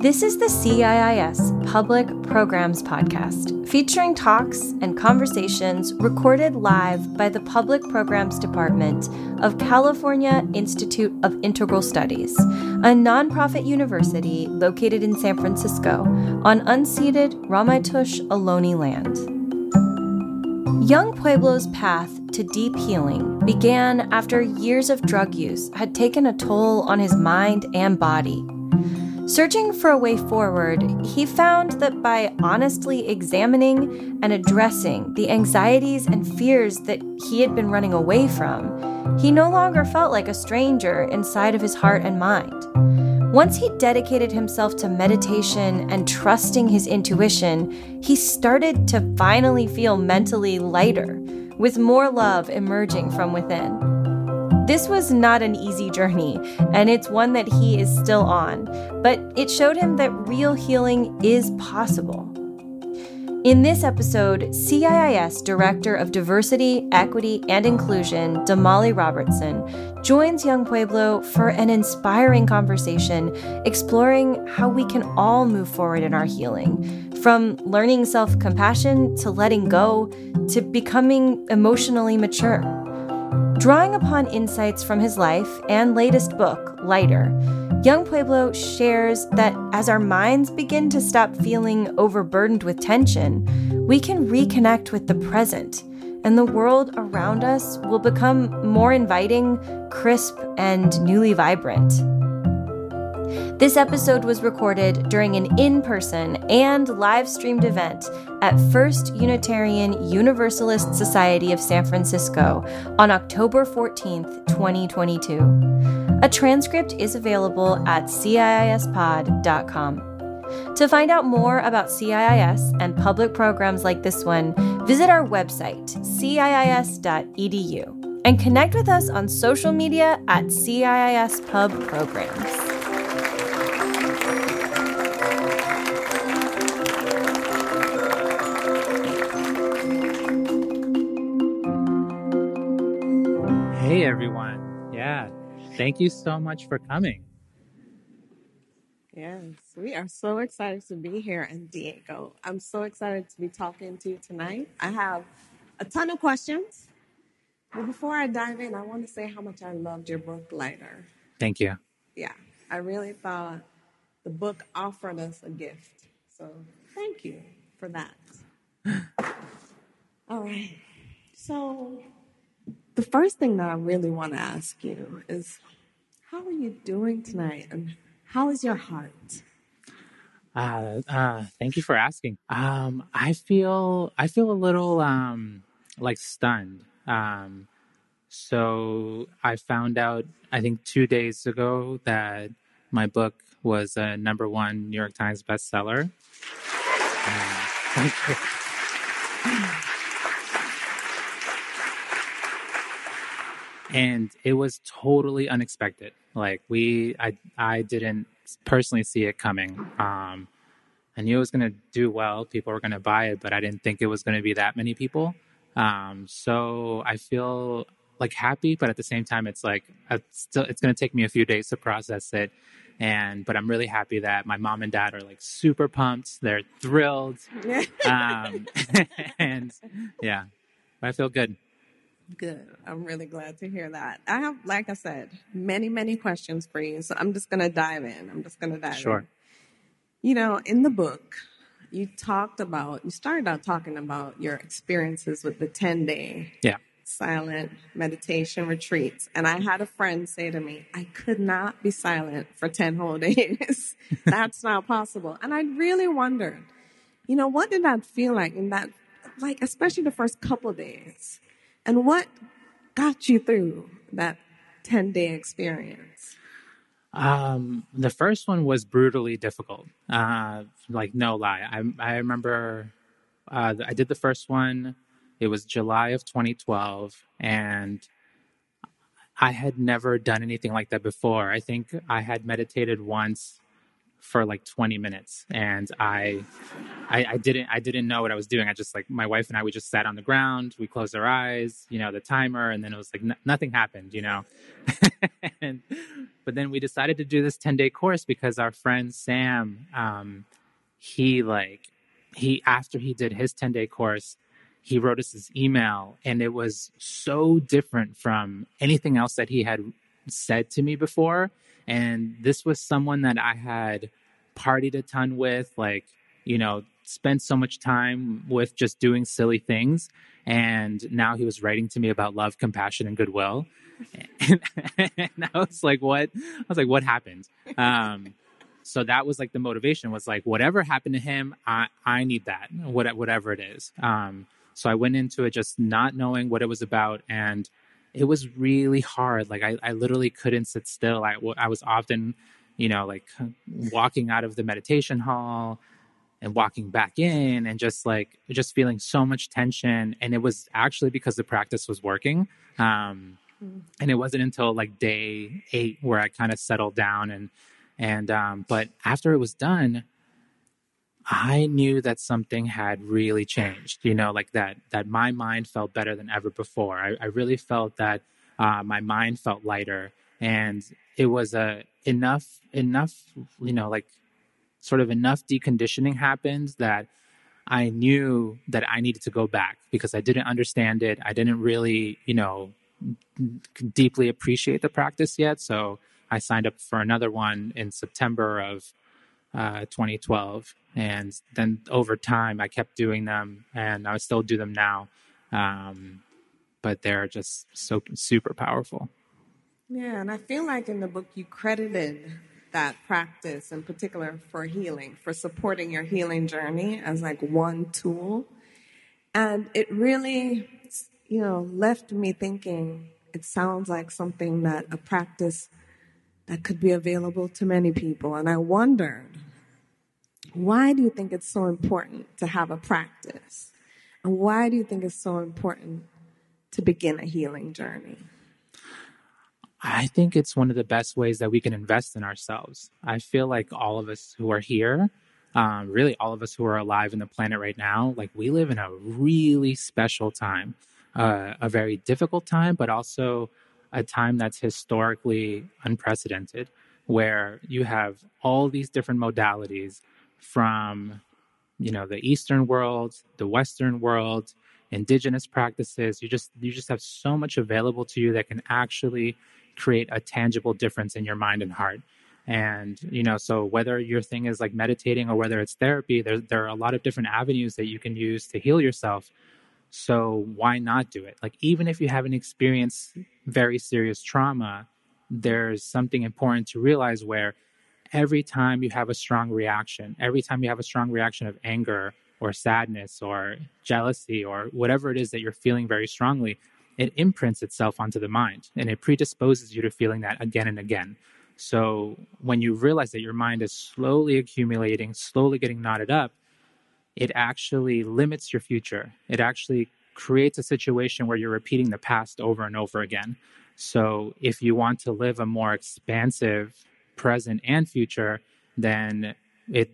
This is the CIIS Public Programs Podcast, featuring talks and conversations recorded live by the Public Programs Department of California Institute of Integral Studies, a nonprofit university located in San Francisco on unceded Ramaytush Ohlone land. Yung Pueblo's path to deep healing began after years of drug use had taken a toll on his mind and body. Searching for a way forward, he found that by honestly examining and addressing the anxieties and fears that he had been running away from, he no longer felt like a stranger inside of his heart and mind. Once he dedicated himself to meditation and trusting his intuition, he started to finally feel mentally lighter, with more love emerging from within. This was not an easy journey, and it's one that he is still on, but it showed him that real healing is possible. In this episode, CIIS Director of Diversity, Equity, and Inclusion, Damali Robertson, joins Yung Pueblo for an inspiring conversation exploring how we can all move forward in our healing, from learning self compassion to letting go to becoming emotionally mature. Drawing upon insights from his life and latest book, Lighter, Yung Pueblo shares that as our minds begin to stop feeling overburdened with tension, we can reconnect with the present, and the world around us will become more inviting, crisp, and newly vibrant. This episode was recorded during an in person and live streamed event at First Unitarian Universalist Society of San Francisco on October 14th, 2022. A transcript is available at CIISpod.com. To find out more about CIIS and public programs like this one, visit our website, ciis.edu, and connect with us on social media at CIIS Pub Programs. Thank you so much for coming. Yes, we are so excited to be here in Diego. I'm so excited to be talking to you tonight. I have a ton of questions. But before I dive in, I want to say how much I loved your book, Lighter. Thank you. Yeah, I really thought the book offered us a gift. So thank you for that. All right. So the first thing that I really want to ask you is how are you doing tonight and how is your heart? Uh, uh, thank you for asking. Um, I feel I feel a little um, like stunned. Um, so I found out I think two days ago that my book was a number one New York Times bestseller. Um, and it was totally unexpected. Like we, I, I didn't personally see it coming. Um, I knew it was going to do well. People were going to buy it, but I didn't think it was going to be that many people. Um, so I feel like happy, but at the same time, it's like it's still it's going to take me a few days to process it. And but I'm really happy that my mom and dad are like super pumped. They're thrilled, um, and yeah, I feel good. Good. I'm really glad to hear that. I have, like I said, many, many questions for you. So I'm just going to dive in. I'm just going to dive Sure. in. Sure. You know, in the book, you talked about, you started out talking about your experiences with the 10 day Yeah. silent meditation retreats. And I had a friend say to me, I could not be silent for 10 whole days. That's not possible. And I really wondered, you know, what did that feel like in that, like, especially the first couple days? And what got you through that 10 day experience? Um, the first one was brutally difficult. Uh, like no lie. I I remember uh, I did the first one. It was July of 2012, and I had never done anything like that before. I think I had meditated once for like 20 minutes and I, I i didn't i didn't know what i was doing. I just like my wife and i we just sat on the ground we closed our eyes you know the timer and then it was like n- nothing happened you know? And, but then we decided to do this 10 day course because our friend sam um, he like he after he did his 10 day course he wrote us this email and it was so different from anything else that he had said to me before and this was someone that I had partied a ton with, like, you know, spent so much time with just doing silly things. And now he was writing to me about love, compassion, and goodwill. And, I was like, what? I was like, what happened? Um, so that was like the motivation was like, whatever happened to him, I, I need that, whatever it is. Um, so I went into it just not knowing what it was about. And it was really hard. Like I, I literally couldn't sit still. I, I was often, you know, like walking out of the meditation hall and walking back in and just like just feeling so much tension. And it was actually because the practice was working. Um, mm. and it wasn't until like day eight where I kind of settled down and, and, um, but after it was done, I knew that something had really changed, you know, like that, that my mind felt better than ever before. I, I really felt that uh, my mind felt lighter and it was a enough, enough, you know, like sort of enough deconditioning happened that I knew that I needed to go back because I didn't understand it. I didn't really, you know, deeply appreciate the practice yet. So I signed up for another one in September of uh, 2012. And then over time, I kept doing them and I still do them now. Um, but they're just so super powerful. Yeah, and I feel like in the book you credited that practice in particular for healing, for supporting your healing journey as like one tool. And it really, you know, left me thinking it sounds like something that a practice that could be available to many people. And I wondered, why do you think it's so important to have a practice? And why do you think it's so important to begin a healing journey? I think it's one of the best ways that we can invest in ourselves. I feel like all of us who are here, um, really all of us who are alive in the planet right now, like we live in a really special time, uh, a very difficult time, but also a time that's historically unprecedented, where you have all these different modalities from you know the eastern world the western world indigenous practices. You just you just have so much available to you that can actually create a tangible difference in your mind and heart. And you know so whether your thing is like meditating or whether it's therapy there, there are a lot of different avenues that you can use to heal yourself. So why not do it? Like, even if you haven't experienced very serious trauma, there's something important to realize where every time you have a strong reaction, every time you have a strong reaction of anger or sadness or jealousy or whatever it is that you're feeling very strongly, it imprints itself onto the mind and it predisposes you to feeling that again and again. So when you realize that your mind is slowly accumulating, slowly getting knotted up, it actually limits your future. It actually creates a situation where you're repeating the past over and over again. So, if you want to live a more expansive present and future, then it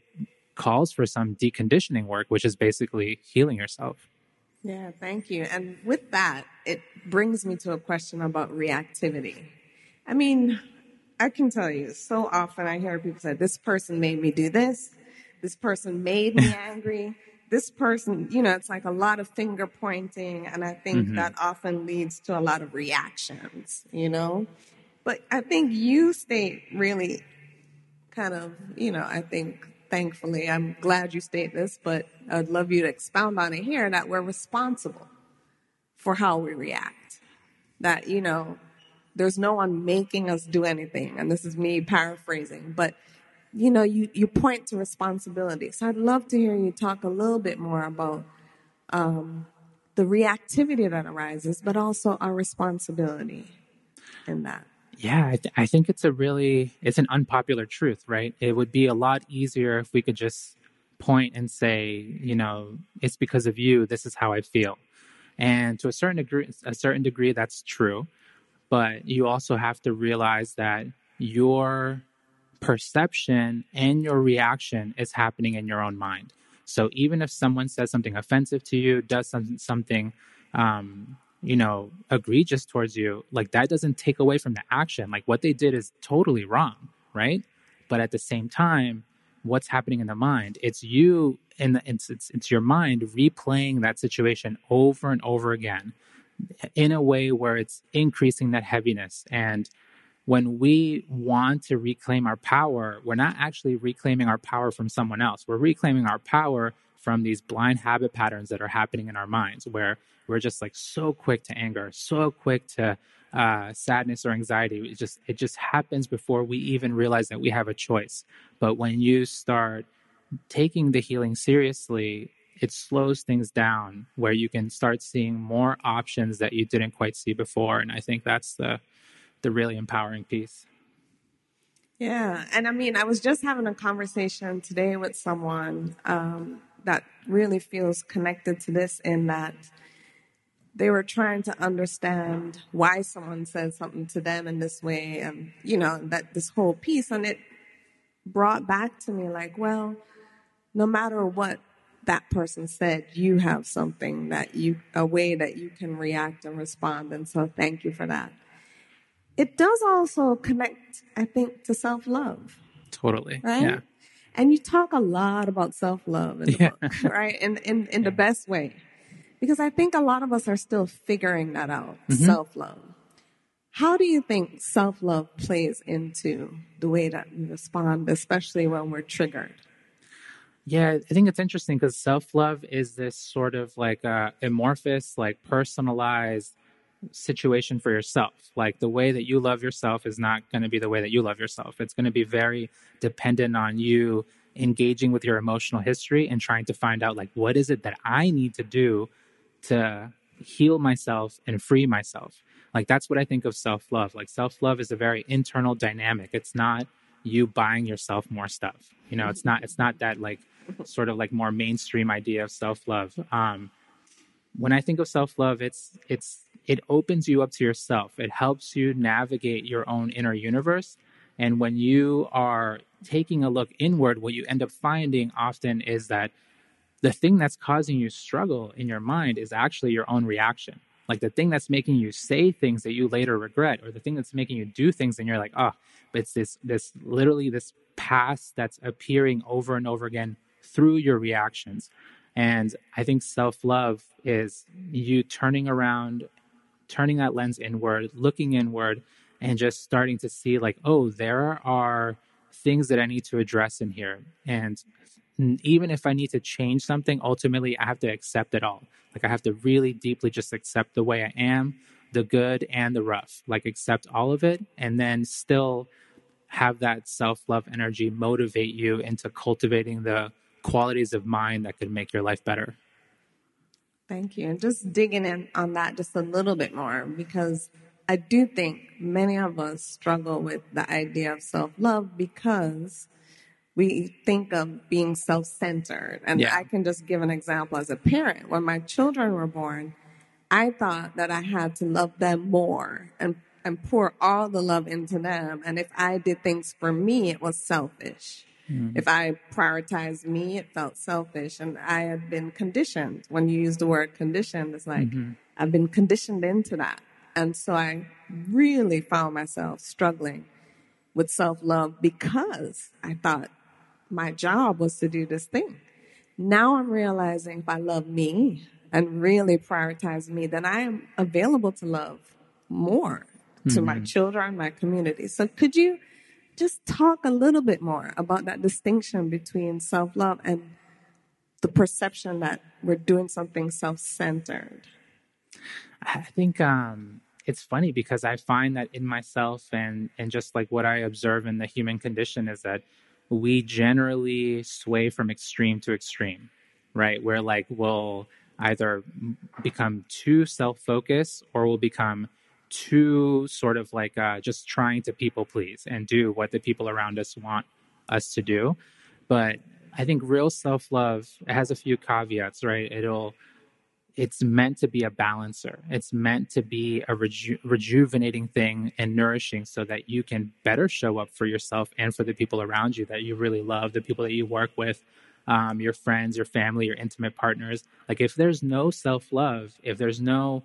calls for some deconditioning work, which is basically healing yourself. Yeah, thank you. And with that, it brings me to a question about reactivity. I mean, I can tell you so often I hear people say, This person made me do this, this person made me angry. This person, you know, it's like a lot of finger pointing. And I think mm-hmm. that often leads to a lot of reactions, you know? But I think you state really kind of, you know, I think thankfully, I'm glad you state this, but I'd love you to expound on it here that we're responsible for how we react. That, you know, there's no one making us do anything. And this is me paraphrasing, but you know, you, you point to responsibility. So I'd love to hear you talk a little bit more about um, the reactivity that arises, but also our responsibility in that. Yeah, I, th- I think it's a really it's an unpopular truth, right? It would be a lot easier if we could just point and say, you know, it's because of you. This is how I feel, and to a certain degree, a certain degree, that's true. But you also have to realize that your perception and your reaction is happening in your own mind. So even if someone says something offensive to you, does some, something, um, you know, egregious towards you, like that doesn't take away from the action. Like what they did is totally wrong, right? But at the same time, what's happening in the mind? It's you in the, it's, it's, it's your mind replaying that situation over and over again in a way where it's increasing that heaviness and when we want to reclaim our power, we're not actually reclaiming our power from someone else. We're reclaiming our power from these blind habit patterns that are happening in our minds, where we're just like so quick to anger, so quick to uh, sadness or anxiety. It just it just happens before we even realize that we have a choice. But when you start taking the healing seriously, it slows things down where you can start seeing more options that you didn't quite see before. And I think that's the the really empowering piece. Yeah. And I mean, I was just having a conversation today with someone um, that really feels connected to this in that they were trying to understand why someone said something to them in this way and, you know, that this whole piece. And it brought back to me like, well, no matter what that person said, you have something that you, a way that you can react and respond. And so thank you for that it does also connect, I think, to self love. Totally. Right? Yeah. And you talk a lot about self love in the yeah. book, right? In, in, in the best way. Because I think a lot of us are still figuring that out mm-hmm. self love. How do you think self love plays into the way that we respond, especially when we're triggered? Yeah, I think it's interesting because self love is this sort of like uh, amorphous, like personalized situation for yourself. Like the way that you love yourself is not going to be the way that you love yourself. It's going to be very dependent on you engaging with your emotional history and trying to find out like what is it that I need to do to heal myself and free myself. Like that's what I think of self-love. Like self-love is a very internal dynamic. It's not you buying yourself more stuff. You know, it's not it's not that like sort of like more mainstream idea of self-love. Um when I think of self-love, it's it's it opens you up to yourself. It helps you navigate your own inner universe. And when you are taking a look inward, what you end up finding often is that the thing that's causing you struggle in your mind is actually your own reaction. Like the thing that's making you say things that you later regret, or the thing that's making you do things and you're like, oh, but it's this this literally this past that's appearing over and over again through your reactions. And I think self love is you turning around turning that lens inward, looking inward, and just starting to see, like, oh, there are things that I need to address in here. And even if I need to change something, ultimately, I have to accept it all. Like, I have to really deeply just accept the way I am, the good and the rough, like, accept all of it, and then still have that self love energy motivate you into cultivating the qualities of mind that could make your life better. Thank you. And just digging in on that just a little bit more because I do think many of us struggle with the idea of self love because we think of being self centered. And yeah. I can just give an example as a parent. When my children were born, I thought that I had to love them more and, and pour all the love into them. And if I did things for me, it was selfish. Mm-hmm. If I prioritized me, it felt selfish. And I had been conditioned. When you use the word conditioned, it's like mm-hmm. I've been conditioned into that. And so I really found myself struggling with self love because I thought my job was to do this thing. Now I'm realizing if I love me and really prioritize me, then I am available to love more to mm-hmm. my children, my community. So could you just talk a little bit more about that distinction between self love and the perception that we're doing something self centered. I think um, it's funny because I find that in myself and, and just like what I observe in the human condition is that we generally sway from extreme to extreme, right? Where like we'll either become too self focused or we'll become too sort of like uh, just trying to people please and do what the people around us want us to do. But I think real self love has a few caveats, right? It'll it's meant to be a balancer. It's meant to be a reju- rejuvenating thing and nourishing so that you can better show up for yourself and for the people around you that you really love, the people that you work with, um, your friends, your family, your intimate partners. Like, if there's no self love, if there's no,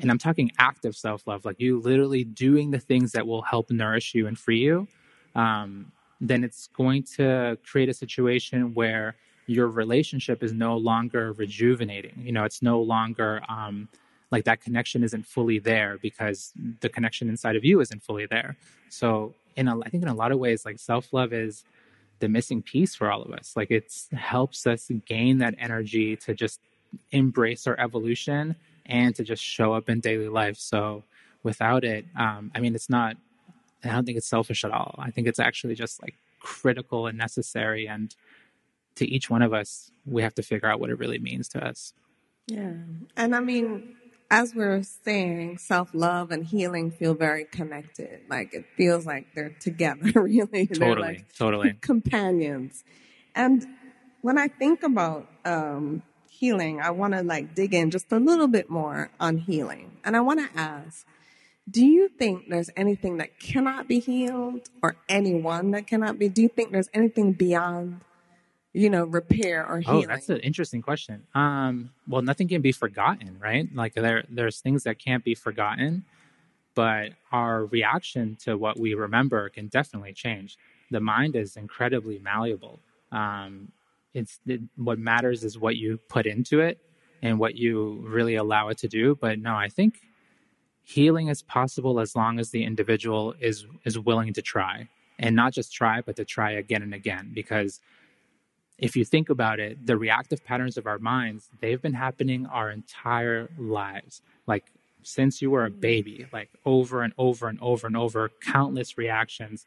and I'm talking active self love, like you literally doing the things that will help nourish you and free you, um, then it's going to create a situation where your relationship is no longer rejuvenating. You know, it's no longer um, like that connection isn't fully there because the connection inside of you isn't fully there. So, in a, I think in a lot of ways, like self love is the missing piece for all of us. Like it helps us gain that energy to just embrace our evolution and to just show up in daily life. So, without it, um, I mean, it's not. I don't think it's selfish at all. I think it's actually just like critical and necessary and to each one of us, we have to figure out what it really means to us. Yeah. And I mean, as we're saying, self love and healing feel very connected. Like it feels like they're together, really. Totally. Like totally. companions. And when I think about um, healing, I want to like dig in just a little bit more on healing. And I want to ask, do you think there's anything that cannot be healed or anyone that cannot be? Do you think there's anything beyond you know, repair or healing? Oh, that's an interesting question. Um, well, nothing can be forgotten, right? Like there, there's things that can't be forgotten, but our reaction to what we remember can definitely change. The mind is incredibly malleable. Um, it's it, what matters is what you put into it and what you really allow it to do. But no, I think healing is possible as long as the individual is is willing to try and not just try, but to try again and again because if you think about it, the reactive patterns of our minds, they've been happening our entire lives. Like since you were a mm-hmm. baby, like over and over and over and over, countless reactions.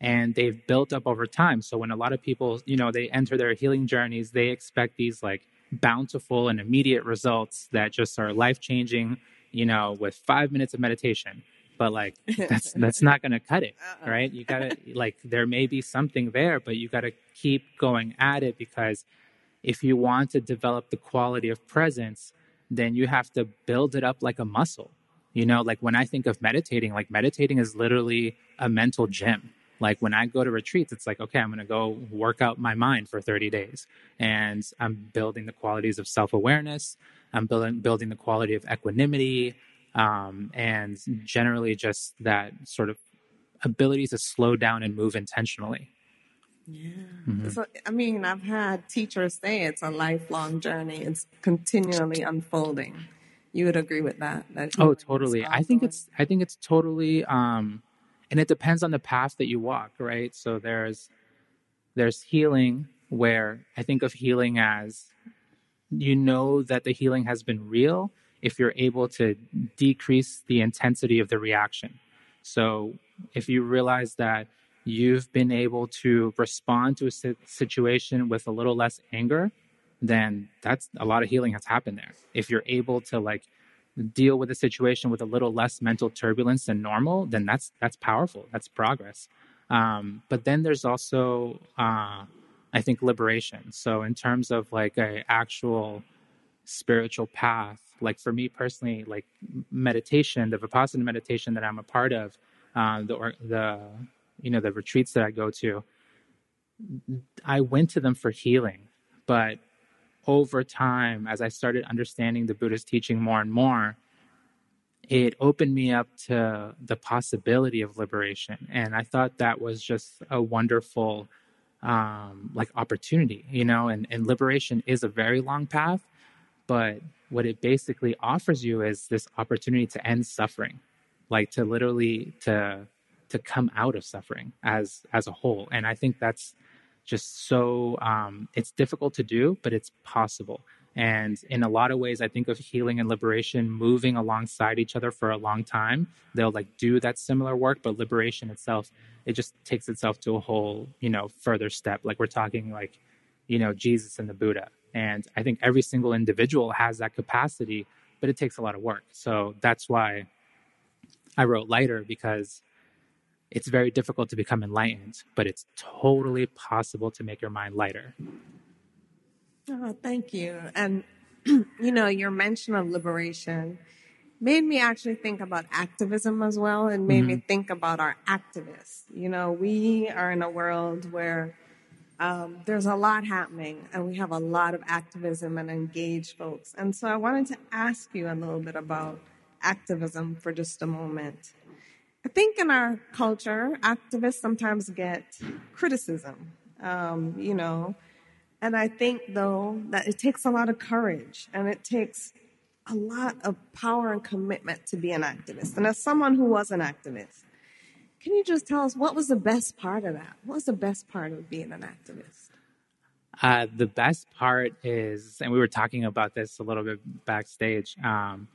And they've built up over time. So when a lot of people, you know, they enter their healing journeys, they expect these like bountiful and immediate results that just are life changing, you know, with five minutes of meditation but like that's that's not going to cut it uh-uh. right? You gotta like there may be something there but you gotta keep going at it because if you want to develop the quality of presence then you have to build it up like a muscle. You know like when i think of meditating like meditating is literally a mental gym. Like when i go to retreats it's like okay i'm going to go work out my mind for 30 days and i'm building the qualities of self-awareness. I'm building building the quality of equanimity um, and generally just that sort of ability to slow down and move intentionally. Yeah. Mm-hmm. So, I mean, I've had teachers say it's a lifelong journey. It's continually unfolding. You would agree with that? that oh, totally. I think it's. I think it's totally. Um, and it depends on the path that you walk, right? So there's there's healing where I think of healing as you know that the healing has been real if you're able to decrease the intensity of the reaction. So if you realize that you've been able to respond to a situation with a little less anger, then that's a lot of healing has happened there. If you're able to like deal with a situation with a little less mental turbulence than normal, then that's that's powerful. That's progress. Um, but then there's also, uh, I think, liberation. So in terms of like a actual spiritual path, like for me personally, like meditation, the Vipassana meditation that I'm a part of, uh, the the you know the retreats that I go to, I went to them for healing, but over time, as I started understanding the Buddha's teaching more and more, it opened me up to the possibility of liberation, and I thought that was just a wonderful um, like opportunity, you know. And, and liberation is a very long path, but what it basically offers you is this opportunity to end suffering like to literally to to come out of suffering as as a whole. And i think that's just so um, it's difficult to do but it's possible. And in a lot of ways i think of healing and liberation moving alongside each other for a long time. They'll like do that similar work but liberation itself it just takes itself to a whole you know further step. Like we're talking like you know jesus and the buddha and I think every single individual has that capacity, but it takes a lot of work. So that's why I wrote Lighter because it's very difficult to become enlightened, but it's totally possible to make your mind lighter. Oh, thank you. And you know, your mention of liberation made me actually think about activism as well and made mm-hmm. me think about our activists. You know, we are in a world where um, there's a lot happening and we have a lot of activism and engaged folks. And so I wanted to ask you a little bit about activism for just a moment. I think in our culture, activists sometimes get criticism, um, you know, and I think though that it takes a lot of courage and it takes a lot of power and commitment to be an activist. And as someone who was an activist, can you just tell us what was the best part of that? What was the best part of being an activist? Uh, the best part is, and we were talking about this a little bit backstage. Um,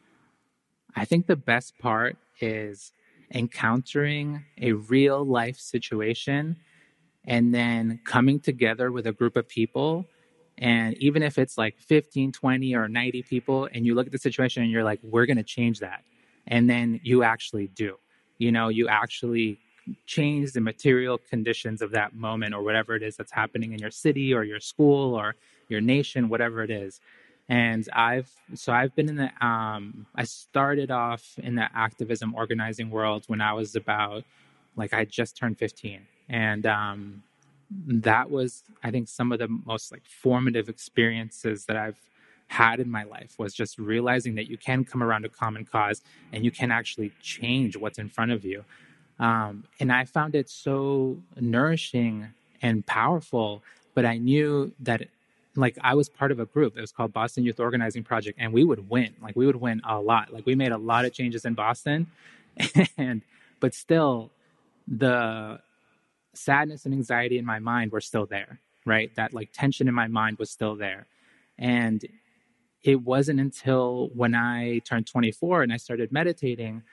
I think the best part is encountering a real life situation and then coming together with a group of people and even if it's like 15, 20, or 90 people, and you look at the situation and you're like, we're going to change that. And then you actually do. You know, you actually change the material conditions of that moment or whatever it is that's happening in your city or your school or your nation, whatever it is. And I've, so I've been in the, um, I started off in the activism organizing world when I was about, like, I just turned 15. And, um, that was i think some of the most like formative experiences that i've had in my life was just realizing that you can come around a common cause and you can actually change what's in front of you um, and i found it so nourishing and powerful but i knew that like i was part of a group it was called boston youth organizing project and we would win like we would win a lot like we made a lot of changes in boston and but still the sadness and anxiety in my mind were still there, right? That like tension in my mind was still there. And it wasn't until when I turned 24 and I started meditating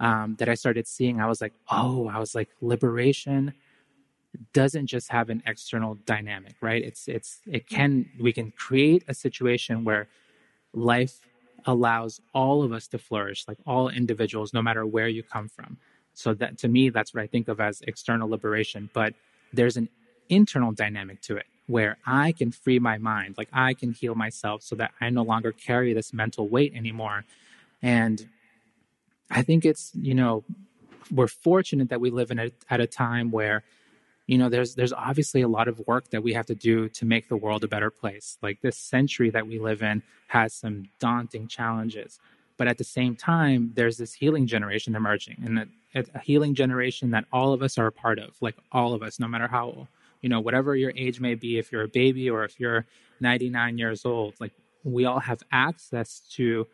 um, that I started seeing, I was like, oh, I was like, liberation doesn't just have an external dynamic, right? It's, it's, it can, we can create a situation where life allows all of us to flourish, like all individuals, no matter where you come from. So that to me, that's what I think of as external liberation. But there's an internal dynamic to it where I can free my mind, like I can heal myself so that I no longer carry this mental weight anymore. And I think it's, you know, we're fortunate that we live in a, at a time where, you know, there's there's obviously a lot of work that we have to do to make the world a better place. Like this century that we live in has some daunting challenges. But at the same time, there's this healing generation emerging. And a healing generation that all of us are a part of, like all of us, no matter how, you know, whatever your age may be, if you're a baby or if you're 99 years old, like we all have access to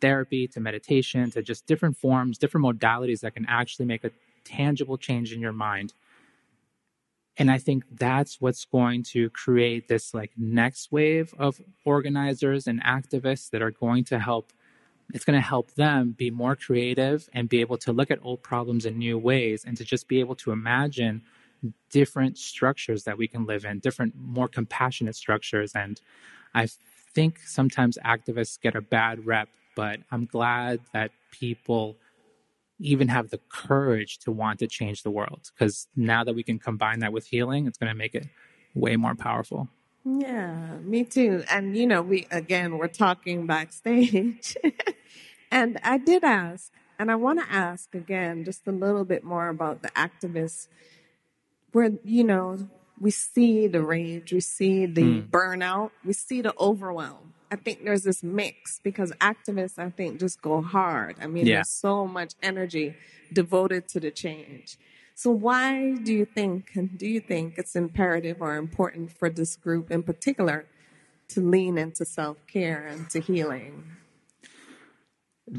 therapy, to meditation, to just different forms, different modalities that can actually make a tangible change in your mind. And I think that's what's going to create this like next wave of organizers and activists that are going to help it's going to help them be more creative and be able to look at old problems in new ways and to just be able to imagine different structures that we can live in, different, more compassionate structures. And I think sometimes activists get a bad rep, but I'm glad that people even have the courage to want to change the world because now that we can combine that with healing, it's going to make it way more powerful. Yeah, me too. And you know, we again we're talking backstage. and I did ask, and I want to ask again just a little bit more about the activists where you know, we see the rage, we see the mm. burnout, we see the overwhelm. I think there's this mix because activists, I think, just go hard. I mean, yeah. there's so much energy devoted to the change. So, why do you think, and do you think it's imperative or important for this group in particular to lean into self care and to healing?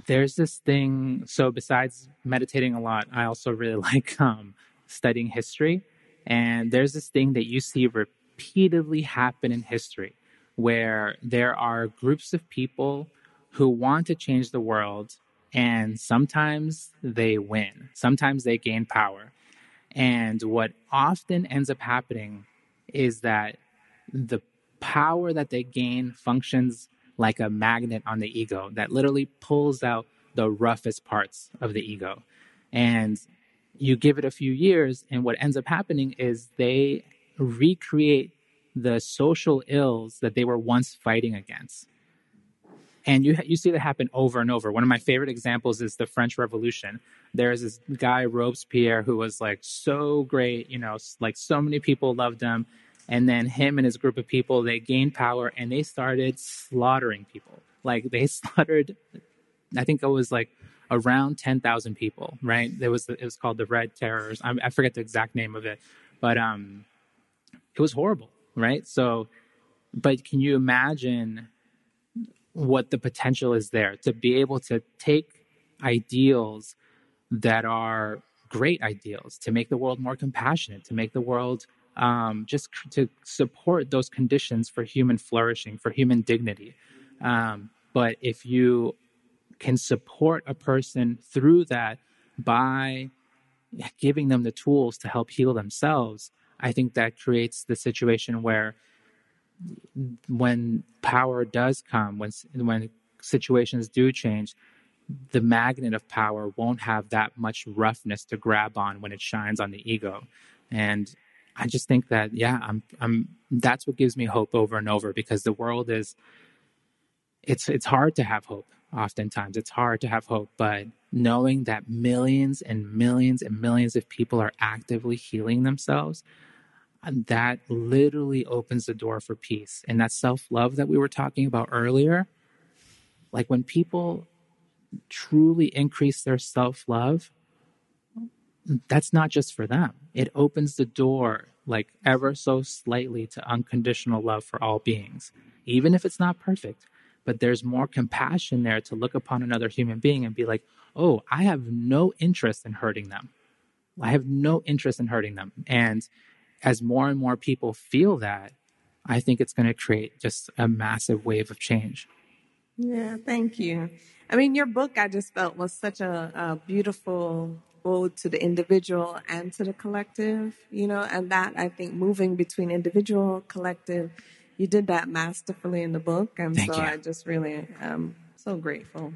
There's this thing. So, besides meditating a lot, I also really like um, studying history. And there's this thing that you see repeatedly happen in history where there are groups of people who want to change the world and sometimes they win sometimes they gain power and what often ends up happening is that the power that they gain functions like a magnet on the ego that literally pulls out the roughest parts of the ego. And you give it a few years, and what ends up happening is they recreate the social ills that they were once fighting against. and you you see that happen over and over. One of my favorite examples is the French Revolution. There's this guy Robespierre who was like so great, you know, like so many people loved him, and then him and his group of people they gained power and they started slaughtering people. Like they slaughtered, I think it was like around ten thousand people. Right? There was it was called the Red Terrors. I, I forget the exact name of it, but um, it was horrible. Right? So, but can you imagine? what the potential is there to be able to take ideals that are great ideals to make the world more compassionate to make the world um, just to support those conditions for human flourishing for human dignity um, but if you can support a person through that by giving them the tools to help heal themselves i think that creates the situation where when power does come, when when situations do change, the magnet of power won't have that much roughness to grab on when it shines on the ego. And I just think that yeah, I'm I'm that's what gives me hope over and over because the world is it's it's hard to have hope. Oftentimes it's hard to have hope, but knowing that millions and millions and millions of people are actively healing themselves, um, that literally opens the door for peace. And that self love that we were talking about earlier, like when people truly increase their self love, that's not just for them. It opens the door, like ever so slightly, to unconditional love for all beings, even if it's not perfect. But there's more compassion there to look upon another human being and be like, oh, I have no interest in hurting them. I have no interest in hurting them. And as more and more people feel that, I think it's going to create just a massive wave of change. Yeah, thank you. I mean, your book I just felt was such a, a beautiful ode to the individual and to the collective, you know, and that I think moving between individual, collective, you did that masterfully in the book. And Thank so you. I just really am so grateful.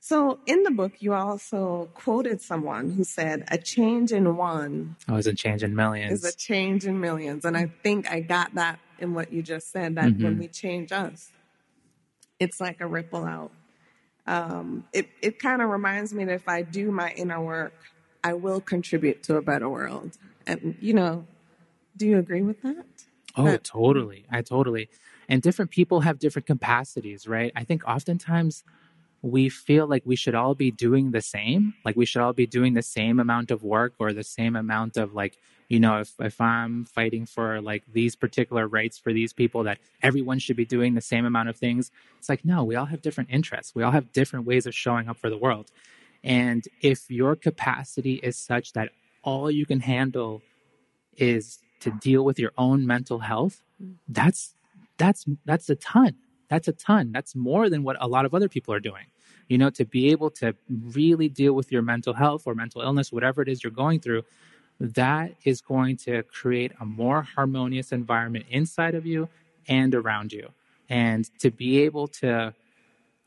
So in the book, you also quoted someone who said, "A change in one oh, it's a change in millions. is a change in millions. And I think I got that in what you just said. That mm-hmm. when we change us, it's like a ripple out. Um, it it kind of reminds me that if I do my inner work, I will contribute to a better world. And you know, do you agree with that? Oh, totally. I totally. And different people have different capacities, right? I think oftentimes we feel like we should all be doing the same like we should all be doing the same amount of work or the same amount of like you know if, if i'm fighting for like these particular rights for these people that everyone should be doing the same amount of things it's like no we all have different interests we all have different ways of showing up for the world and if your capacity is such that all you can handle is to deal with your own mental health mm. that's that's that's a ton that's a ton. That's more than what a lot of other people are doing. You know, to be able to really deal with your mental health or mental illness, whatever it is you're going through, that is going to create a more harmonious environment inside of you and around you. And to be able to,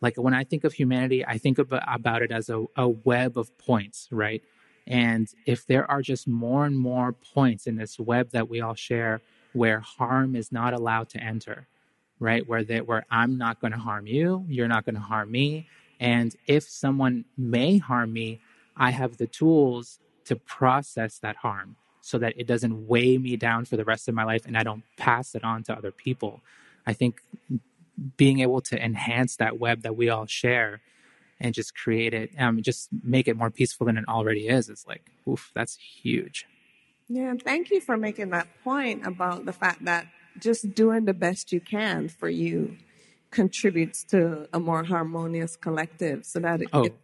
like, when I think of humanity, I think about, about it as a, a web of points, right? And if there are just more and more points in this web that we all share where harm is not allowed to enter, right? Where where I'm not going to harm you, you're not going to harm me, and if someone may harm me, I have the tools to process that harm so that it doesn't weigh me down for the rest of my life and I don't pass it on to other people. I think being able to enhance that web that we all share and just create it, um, just make it more peaceful than it already is, It's like, oof, that's huge. Yeah, thank you for making that point about the fact that just doing the best you can for you contributes to a more harmonious collective so that it, oh. it,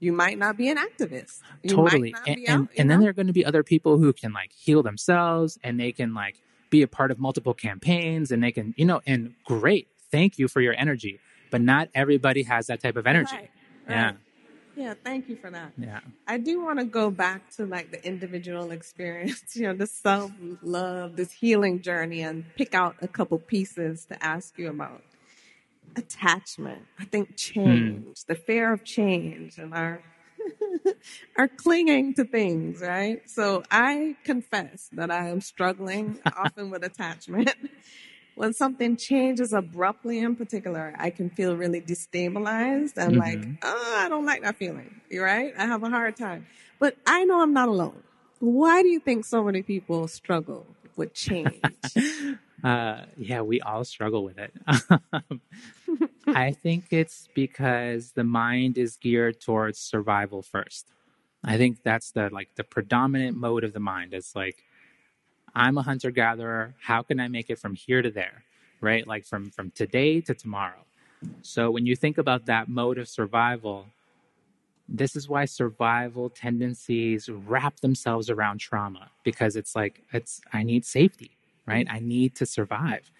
you might not be an activist. You totally. and, out, and, and then there are going to be other people who can like heal themselves and they can like be a part of multiple campaigns and they can, you know, and great. Thank you for your energy. But not everybody has that type of energy. Right, right. Yeah. Yeah, thank you for that. Yeah. I do want to go back to like the individual experience, you know, the self love, this healing journey, and pick out a couple pieces to ask you about. Attachment. I think change, hmm. the fear of change, and our are clinging to things, right? So I confess that I am struggling often with attachment. When something changes abruptly in particular, I can feel really destabilized and mm-hmm. like, oh, I don't like that feeling. You're right. I have a hard time. But I know I'm not alone. Why do you think so many people struggle with change? uh, yeah, we all struggle with it. I think it's because the mind is geared towards survival first. I think that's the like the predominant mode of the mind. It's like I'm a hunter gatherer. How can I make it from here to there? Right? Like from from today to tomorrow. So when you think about that mode of survival, this is why survival tendencies wrap themselves around trauma because it's like it's I need safety, right? I need to survive.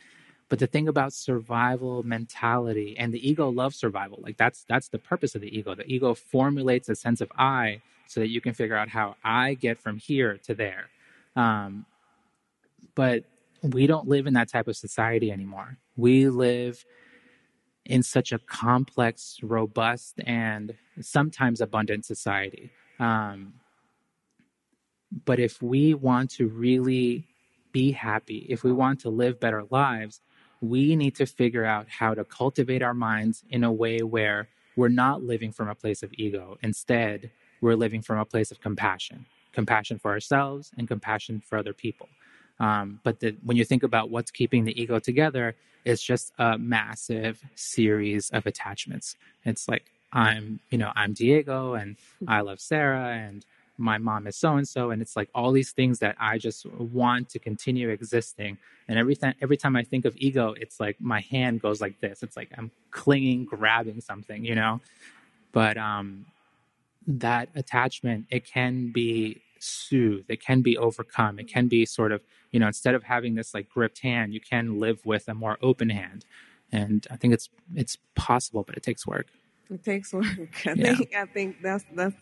But the thing about survival mentality and the ego loves survival. Like that's that's the purpose of the ego. The ego formulates a sense of I so that you can figure out how I get from here to there. Um, but we don't live in that type of society anymore. We live in such a complex, robust, and sometimes abundant society. Um, but if we want to really be happy, if we want to live better lives, we need to figure out how to cultivate our minds in a way where we're not living from a place of ego. Instead, we're living from a place of compassion compassion for ourselves and compassion for other people. Um, but the, when you think about what's keeping the ego together, it's just a massive series of attachments. It's like I'm, you know, I'm Diego and I love Sarah and my mom is so and so and it's like all these things that I just want to continue existing. And every time every time I think of ego it's like my hand goes like this. It's like I'm clinging grabbing something you know? But um that attachment it can be soothed it can be overcome it can be sort of you know instead of having this like gripped hand you can live with a more open hand and I think it's it's possible but it takes work it takes work I yeah. think I think that's that's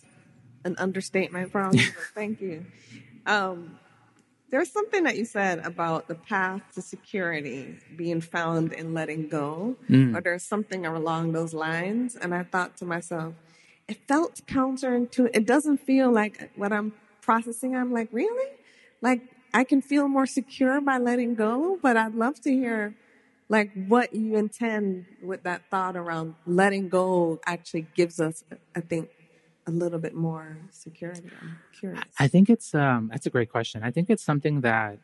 an understatement, probably. thank you. Um, there's something that you said about the path to security being found in letting go, mm. or there's something along those lines. And I thought to myself, it felt counterintuitive. It doesn't feel like what I'm processing. I'm like, really? Like, I can feel more secure by letting go, but I'd love to hear like what you intend with that thought around letting go actually gives us, I think, a little bit more security? I'm curious. I think it's um, that's a great question. I think it's something that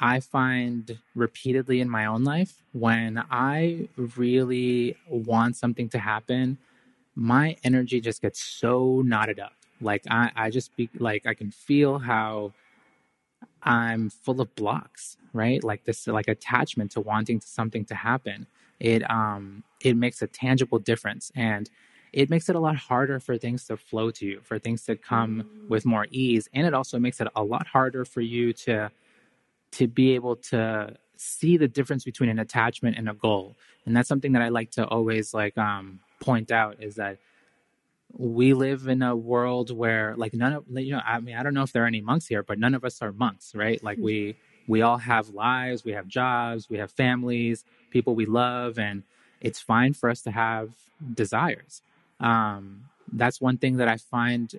I find repeatedly in my own life when I really want something to happen, my energy just gets so knotted up. Like I, I just be like I can feel how I'm full of blocks, right? Like this like attachment to wanting to something to happen. It um it makes a tangible difference. And it makes it a lot harder for things to flow to you, for things to come with more ease, and it also makes it a lot harder for you to to be able to see the difference between an attachment and a goal. And that's something that I like to always like um, point out is that we live in a world where like none of you know I mean I don't know if there are any monks here, but none of us are monks, right? Like we we all have lives, we have jobs, we have families, people we love, and it's fine for us to have desires. Um, that's one thing that I find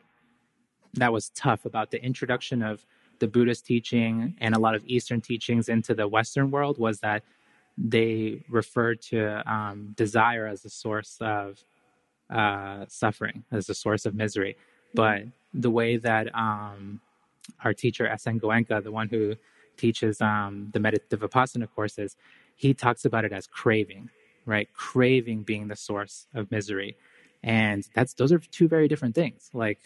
that was tough about the introduction of the Buddhist teaching and a lot of Eastern teachings into the Western world was that they referred to um, desire as a source of uh, suffering, as a source of misery. But the way that um, our teacher, S.N. Goenka, the one who teaches um, the meditative vipassana courses, he talks about it as craving, right? Craving being the source of misery and that's those are two very different things like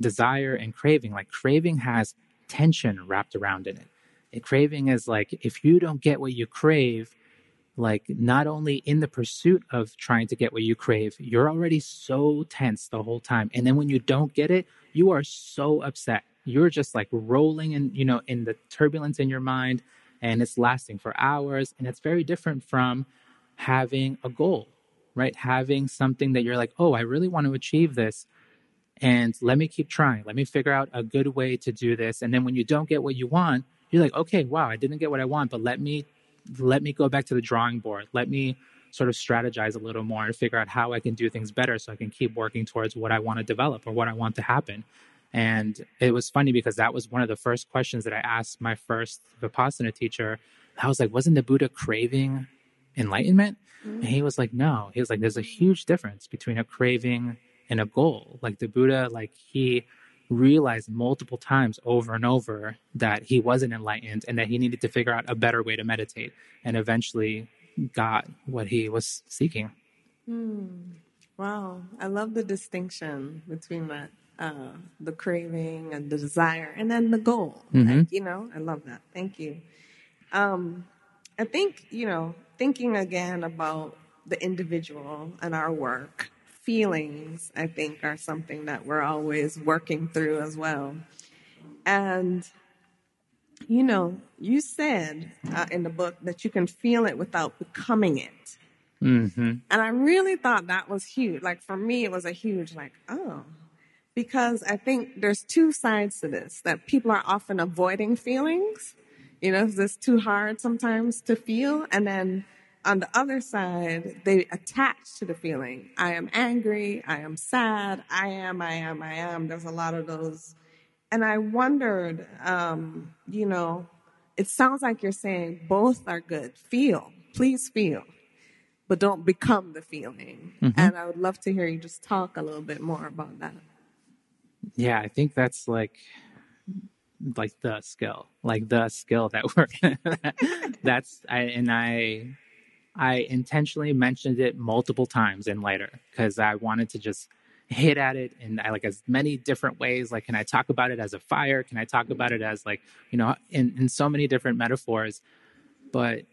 desire and craving like craving has tension wrapped around in it and craving is like if you don't get what you crave like not only in the pursuit of trying to get what you crave you're already so tense the whole time and then when you don't get it you are so upset you're just like rolling in you know in the turbulence in your mind and it's lasting for hours and it's very different from having a goal right? Having something that you're like, oh, I really want to achieve this. And let me keep trying. Let me figure out a good way to do this. And then when you don't get what you want, you're like, okay, wow, I didn't get what I want, but let me let me go back to the drawing board. Let me sort of strategize a little more and figure out how I can do things better so I can keep working towards what I want to develop or what I want to happen. And it was funny because that was one of the first questions that I asked my first Vipassana teacher. I was like, wasn't the Buddha craving enlightenment? Mm-hmm. And he was like, no. He was like, there's a huge difference between a craving and a goal. Like the Buddha, like he realized multiple times over and over that he wasn't enlightened and that he needed to figure out a better way to meditate and eventually got what he was seeking. Hmm. Wow. I love the distinction between that uh, the craving and the desire and then the goal. Mm-hmm. Like, you know, I love that. Thank you. Um, I think, you know, thinking again about the individual and our work, feelings, I think, are something that we're always working through as well. And, you know, you said uh, in the book that you can feel it without becoming it. Mm-hmm. And I really thought that was huge. Like for me, it was a huge, like, oh, because I think there's two sides to this that people are often avoiding feelings. You know, it's just too hard sometimes to feel. And then on the other side, they attach to the feeling. I am angry. I am sad. I am, I am, I am. There's a lot of those. And I wondered, um, you know, it sounds like you're saying both are good. Feel, please feel, but don't become the feeling. Mm-hmm. And I would love to hear you just talk a little bit more about that. Yeah, I think that's like like the skill, like the skill that we're that's I and I I intentionally mentioned it multiple times in lighter because I wanted to just hit at it in like as many different ways. Like, can I talk about it as a fire? Can I talk about it as like, you know, in, in so many different metaphors? But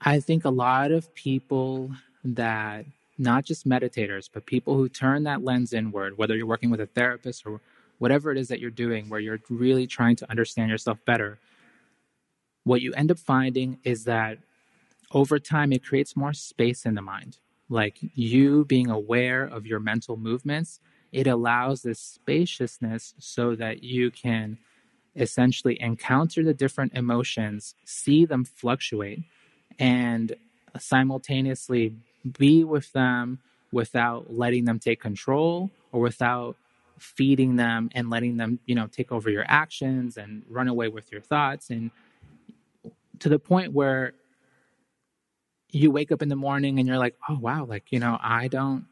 I think a lot of people that not just meditators, but people who turn that lens inward, whether you're working with a therapist or whatever it is that you're doing, where you're really trying to understand yourself better, what you end up finding is that over time, it creates more space in the mind. Like you being aware of your mental movements, it allows this spaciousness so that you can essentially encounter the different emotions, see them fluctuate, and simultaneously be with them without letting them take control or without feeding them and letting them, you know, take over your actions and run away with your thoughts and to the point where you wake up in the morning and you're like, oh wow, like, you know, I don't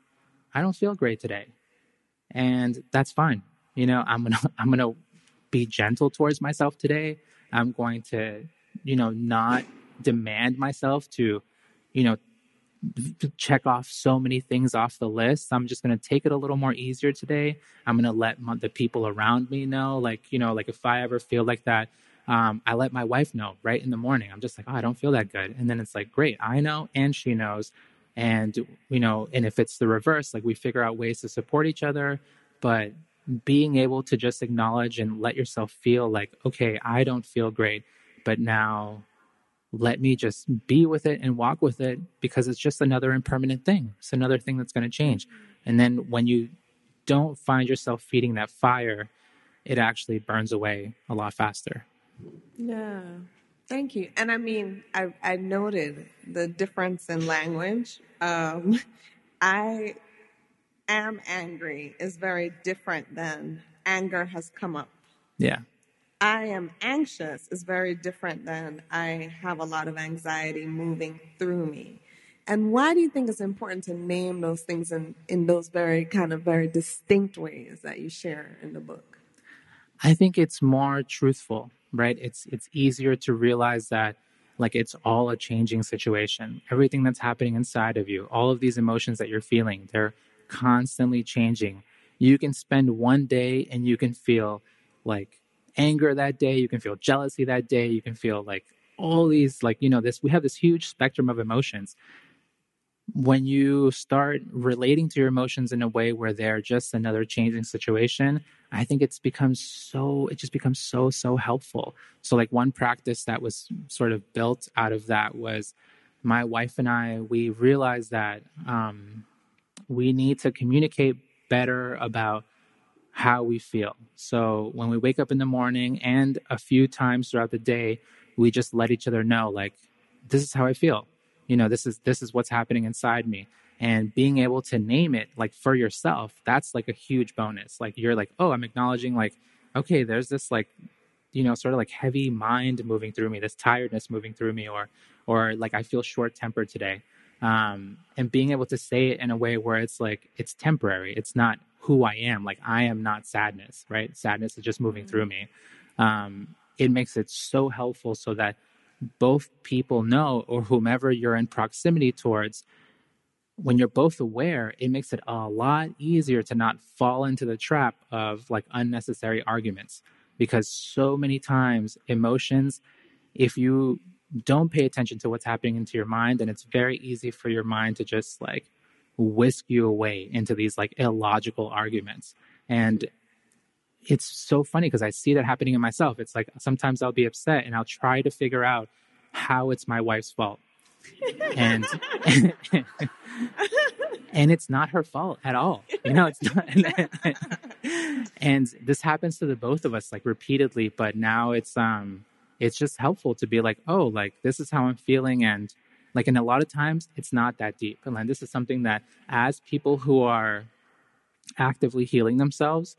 I don't feel great today. And that's fine. You know, I'm gonna I'm gonna be gentle towards myself today. I'm going to, you know, not demand myself to, you know, check off so many things off the list. I'm just going to take it a little more easier today. I'm going to let the people around me know, like, you know, like if I ever feel like that, um, I let my wife know right in the morning. I'm just like, oh, I don't feel that good. And then it's like, great, I know and she knows. And, you know, and if it's the reverse, like we figure out ways to support each other. But being able to just acknowledge and let yourself feel like, okay, I don't feel great, but now let me just be with it and walk with it because it's just another impermanent thing. It's another thing that's going to change. And then when you don't find yourself feeding that fire, it actually burns away a lot faster. Yeah. Thank you. And I mean, I, I noted the difference in language. Um, I am angry is very different than anger has come up. Yeah. I am anxious is very different than I have a lot of anxiety moving through me. And why do you think it's important to name those things in, in those very kind of very distinct ways that you share in the book? I think it's more truthful right? It's it's easier to realize that like it's all a changing situation. Everything that's happening inside of you, all of these emotions that you're feeling, they're constantly changing. You can spend one day and you can feel like anger that day, you can feel jealousy that day, you can feel like all these like you know this we have this huge spectrum of emotions when you start relating to your emotions in a way where they're just another changing situation, I think it's become so, it just becomes so, so helpful. So, like, one practice that was sort of built out of that was my wife and I, we realized that um, we need to communicate better about how we feel. So, when we wake up in the morning and a few times throughout the day, we just let each other know, like, this is how I feel you know this is this is what's happening inside me. And being able to name it like for yourself that's like a huge bonus. Like you're like oh i'm acknowledging like okay there's this like you know sort of like heavy mind moving through me this tiredness moving through me or or like i feel short tempered today. Um and being able to say it in a way where it's like it's temporary. It's not who i am. Like i am not sadness right? Sadness is just moving mm-hmm. through me. Um it makes it so helpful so that both people know or whomever you're in proximity towards when you're both aware it makes it a lot easier to not fall into the trap of like unnecessary arguments. Because so many times emotions if you don't pay attention to what's happening into your mind then it's very easy for your mind to just like whisk you away into these like illogical arguments. And it's so funny because I see that happening in myself. It's like sometimes I'll be upset and I'll try to figure out how it's my wife's fault. and and it's not her fault at all. You know, it's not and this happens to the both of us like repeatedly, but now it's um it's just helpful to be like, oh, like this is how I'm feeling and like and a lot of times it's not that deep. And like, this is something that as people who are actively healing themselves,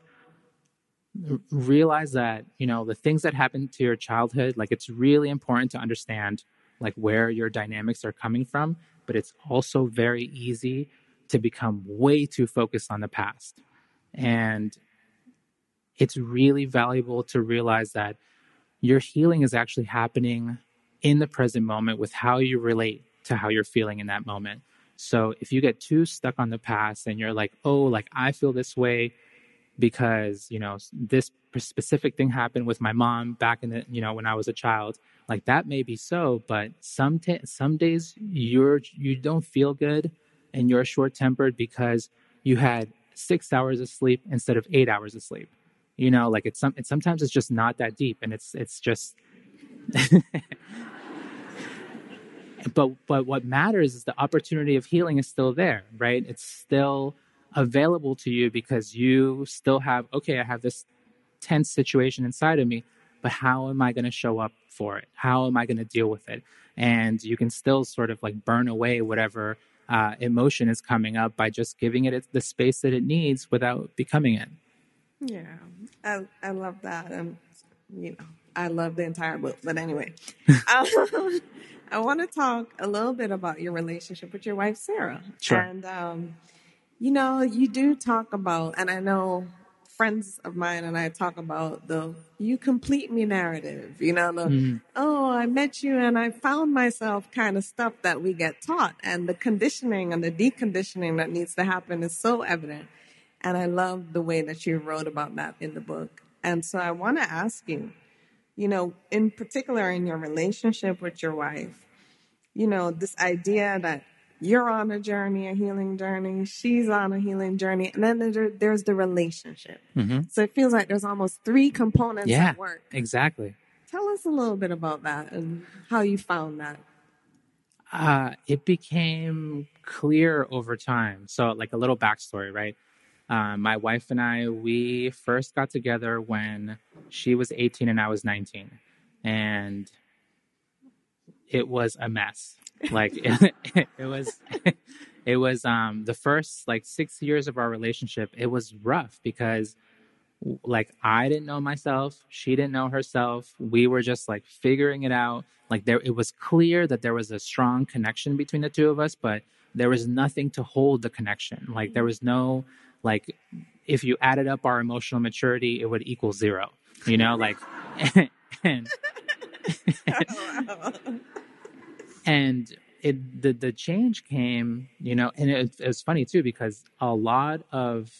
realize that you know the things that happened to your childhood like it's really important to understand like where your dynamics are coming from but it's also very easy to become way too focused on the past. And it's really valuable to realize that your healing is actually happening in the present moment with how you relate to how you're feeling in that moment. So if you get too stuck on the past and you're like oh like i feel this way because you know this specific thing happened with my mom back in the you know when I was a child. Like that may be so but some t- some days you're you don't feel good and you're short tempered because you had 6 hours of sleep instead of 8 hours of sleep. You know like it's some it's sometimes it's just not that deep and it's it's just but but what matters is the opportunity of healing is still there right? It's still available to you because you still have, okay, I have this tense situation inside of me, but how am I going to show up for it? How am I going to deal with it? And you can still sort of like burn away whatever uh, emotion is coming up by just giving it the space that it needs without becoming it. Yeah, I, I love that. And, you know, I love the entire book. But anyway, um, I want to talk a little bit about your relationship with your wife, Sarah. Sure. And, um, you know, you do talk about, and I know friends of mine and I talk about the you complete me narrative, you know, the mm. oh, I met you and I found myself kind of stuff that we get taught. And the conditioning and the deconditioning that needs to happen is so evident. And I love the way that you wrote about that in the book. And so I want to ask you, you know, in particular in your relationship with your wife, you know, this idea that you're on a journey, a healing journey. She's on a healing journey. And then there's the relationship. Mm-hmm. So it feels like there's almost three components yeah, at work. Exactly. Tell us a little bit about that and how you found that. Uh, it became clear over time. So, like a little backstory, right? Uh, my wife and I, we first got together when she was 18 and I was 19. And it was a mess like it, it was it was um the first like six years of our relationship it was rough because like i didn't know myself she didn't know herself we were just like figuring it out. Like there it was clear that there was a strong connection between the two of us but there was nothing to hold the connection. Like there was no like if you added up our emotional maturity it would equal zero you know like and and it the the change came, you know, and it, it was funny too because a lot of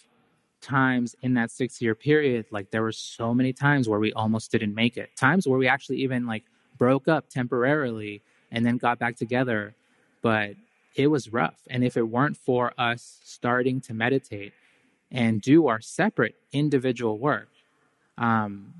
times in that six year period, like there were so many times where we almost didn't make it. Times where we actually even like broke up temporarily and then got back together, but it was rough. And if it weren't for us starting to meditate and do our separate individual work, um,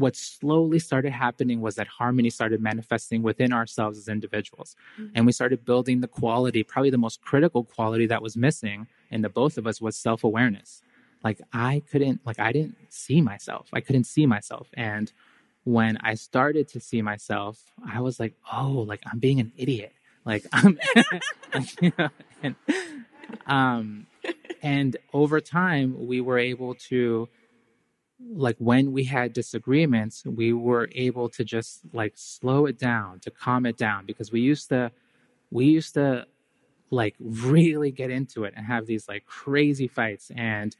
what slowly started happening was that harmony started manifesting within ourselves as individuals. Mm-hmm. And we started building the quality, probably the most critical quality that was missing in the both of us was self awareness. Like I couldn't, like I didn't see myself. I couldn't see myself. And when I started to see myself, I was like, oh, like I'm being an idiot. Like, um, like, you know, and, um, and over time, we were able to, like, when we had disagreements, we were able to just like slow it down, to calm it down, because we used to, we used to like really get into it and have these like crazy fights and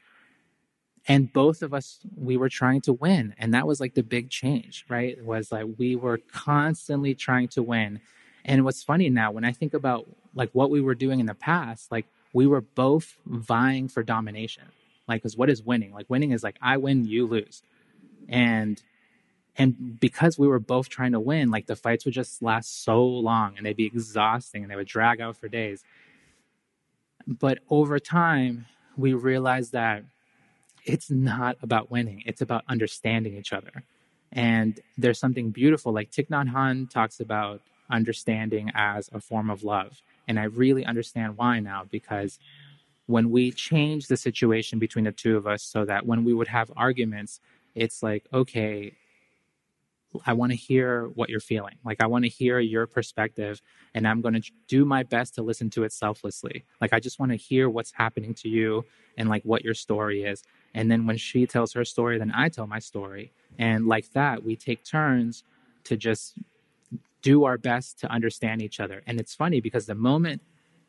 and both of us we were trying to win and that was like the big change right? It was like we were constantly trying to win and what's funny now when i think about like what we were doing in the past like we were both vying for domination like because what is winning like winning is like i win you lose and and because we were both trying to win like the fights would just last so long and they'd be exhausting and they would drag out for days but over time we realized that it's not about winning, it's about understanding each other. And there's something beautiful, like Thich Nhat Hanh talks about understanding as a form of love. And I really understand why now, because when we change the situation between the two of us so that when we would have arguments, it's like, okay, I want to hear what you're feeling. Like, I want to hear your perspective, and I'm going to do my best to listen to it selflessly. Like, I just want to hear what's happening to you and like what your story is. And then when she tells her story, then I tell my story. And like that, we take turns to just do our best to understand each other. And it's funny because the moment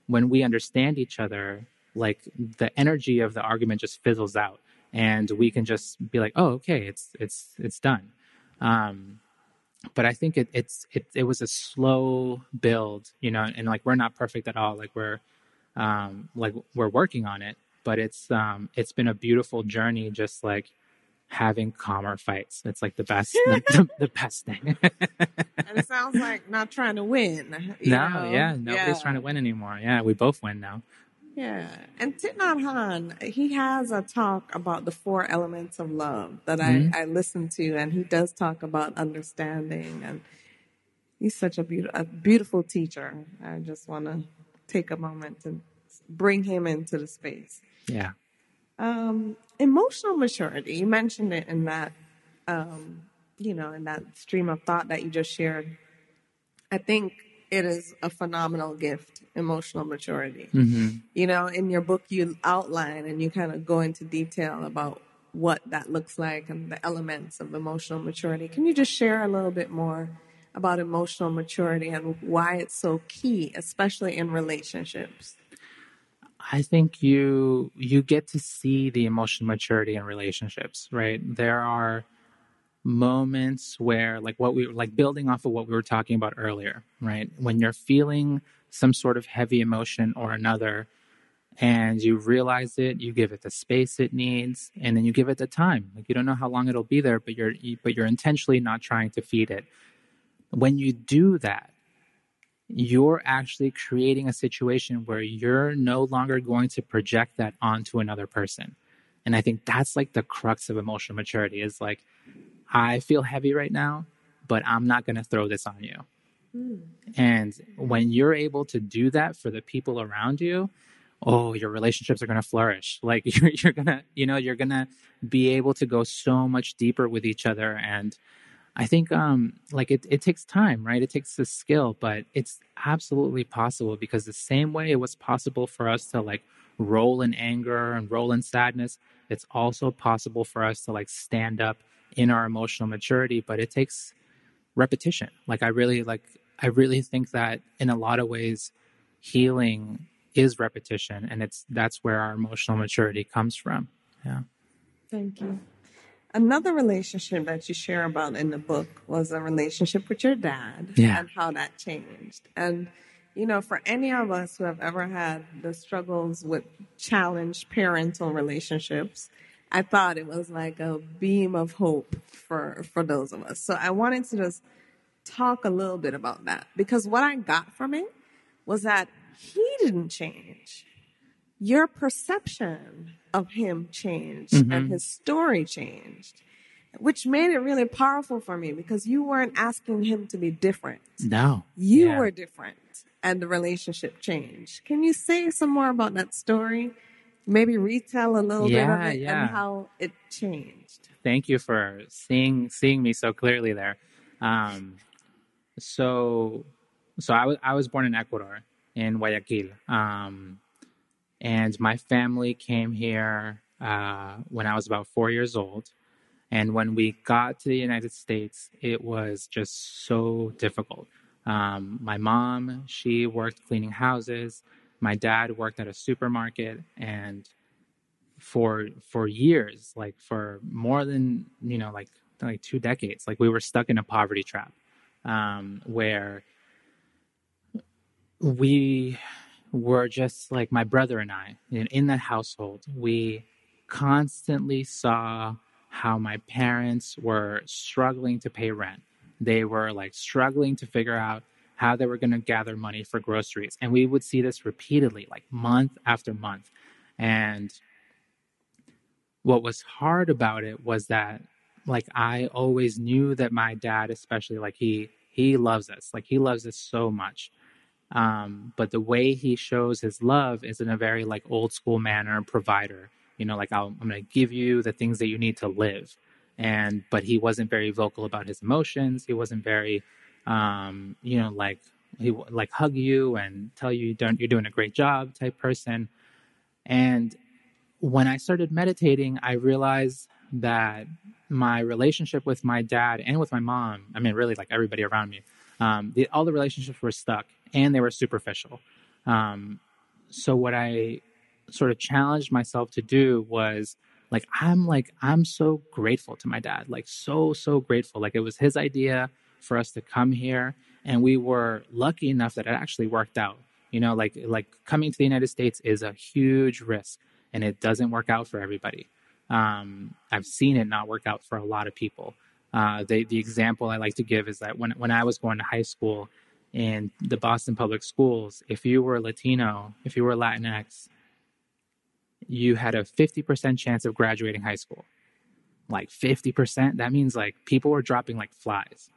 when we understand each other, like the energy of the argument just fizzles out and we can just be like, oh, okay, it's, it's, it's done. Um, but I think it, it's, it, it was a slow build, you know, and like, we're not perfect at all. Like we're, um, like we're working on it, but it's um it's been a beautiful journey just like having calmer fights it's like the best the, the, the, best thing and it sounds like not trying to win no know? yeah nobody's yeah. trying to win anymore yeah we both win now yeah and Thich Nhat Hanh he has a talk about the four elements of love that mm-hmm. I, I listen to and he does talk about understanding and he's such a beautiful a beautiful teacher i just want to take a moment to bring him into the space yeah. Um, emotional maturity. You mentioned it in that, um, you know, in that stream of thought that you just shared. I think it is a phenomenal gift, emotional maturity. Mm-hmm. You know, in your book, you outline and you kind of go into detail about what that looks like and the elements of emotional maturity. Can you just share a little bit more about emotional maturity and why it's so key, especially in relationships? I think you you get to see the emotional maturity in relationships, right? There are moments where like what we like building off of what we were talking about earlier, right? When you're feeling some sort of heavy emotion or another and you realize it, you give it the space it needs and then you give it the time. Like you don't know how long it'll be there, but you're but you're intentionally not trying to feed it. When you do that, you're actually creating a situation where you're no longer going to project that onto another person. And I think that's like the crux of emotional maturity is like, I feel heavy right now, but I'm not going to throw this on you. Mm. And when you're able to do that for the people around you, oh, your relationships are going to flourish. Like you're, you're going to, you know, you're going to be able to go so much deeper with each other and I think um like it, it takes time, right? It takes the skill, but it's absolutely possible because the same way it was possible for us to like roll in anger and roll in sadness, it's also possible for us to like stand up in our emotional maturity, but it takes repetition. Like I really like I really think that in a lot of ways healing is repetition and it's that's where our emotional maturity comes from. Yeah. Thank you. Another relationship that you share about in the book was a relationship with your dad yeah. and how that changed. And, you know, for any of us who have ever had the struggles with challenged parental relationships, I thought it was like a beam of hope for, for those of us. So I wanted to just talk a little bit about that because what I got from it was that he didn't change. Your perception of him changed mm-hmm. and his story changed, which made it really powerful for me because you weren't asking him to be different. No. You yeah. were different and the relationship changed. Can you say some more about that story? Maybe retell a little yeah, bit of it yeah. and how it changed. Thank you for seeing seeing me so clearly there. Um, so so I was I was born in Ecuador in Guayaquil, um, and my family came here uh, when I was about four years old. And when we got to the United States, it was just so difficult. Um, my mom, she worked cleaning houses. My dad worked at a supermarket, and for for years, like for more than you know, like like two decades, like we were stuck in a poverty trap, um, where we were just like my brother and I in, in that household. We constantly saw how my parents were struggling to pay rent. They were like struggling to figure out how they were going to gather money for groceries. And we would see this repeatedly, like month after month. And what was hard about it was that like I always knew that my dad especially like he he loves us. Like he loves us so much. Um, but the way he shows his love is in a very like old school manner provider you know like i am going to give you the things that you need to live and but he wasn't very vocal about his emotions he wasn't very um you know like he like hug you and tell you don't you're doing a great job type person. And when i started meditating i realized that my relationship with my dad and with my mom i mean really like everybody around me um, the, all the relationships were stuck and they were superficial. Um, so what i sort of challenged myself to do was like i'm like i'm so grateful to my dad like so so grateful. Like it was his idea for us to come here and we were lucky enough that it actually worked out you know like like coming to the united states is a huge risk and it doesn't work out for everybody um, i've seen it not work out for a lot of people uh, the, the example i like to give is that when, when i was going to high school in the boston public schools if you were latino if you were latinx you had a 50% chance of graduating high school. Like 50%, that means like people were dropping like flies.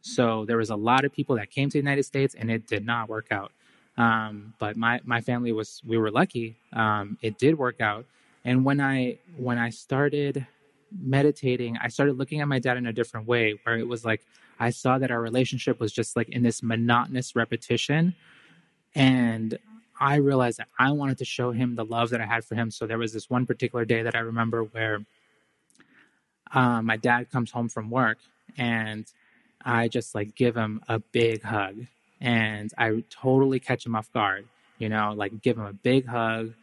So there was a lot of people that came to the United States and it did not work out. Um, but my, my family was, we were lucky. Um, it did work out. And when I, when I started meditating, I started looking at my dad in a different way where it was like, I saw that our relationship was just like in this monotonous repetition. And I realized that I wanted to show him the love that I had for him. So there was this one particular day that I remember where uh, my dad comes home from work and I just like give him a big hug and I totally catch him off guard, you know, like give him a big hug.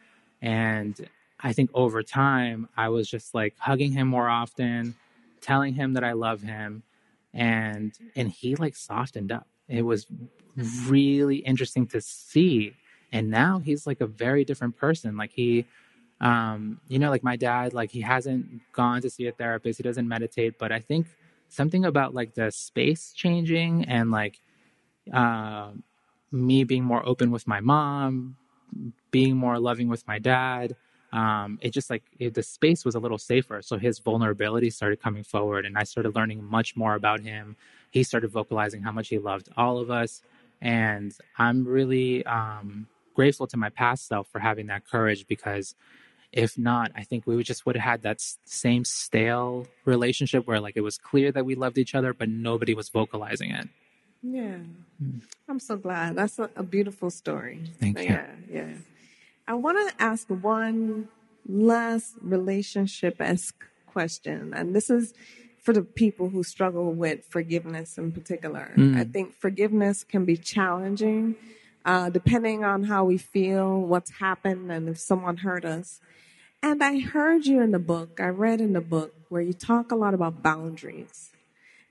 And I think over time, I was just like hugging him more often, telling him that I love him. And, and he like softened up. It was really interesting to see and now he's like a very different person like he um you know like my dad like he hasn't gone to see a therapist he doesn't meditate but i think something about like the space changing and like uh me being more open with my mom being more loving with my dad um, it just like it, the space was a little safer. So his vulnerability started coming forward, and I started learning much more about him. He started vocalizing how much he loved all of us, and I'm really um, grateful to my past self for having that courage because if not, I think we would just would have had that same stale relationship where like it was clear that we loved each other, but nobody was vocalizing it. Yeah, mm. I'm so glad. That's a, a beautiful story. Thank you. Yeah, yeah. I want to ask one last relationship esque question, and this is for the people who struggle with forgiveness in particular. Mm. I think forgiveness can be challenging uh, depending on how we feel, what's happened, and if someone hurt us. And I heard you in the book, I read in the book where you talk a lot about boundaries.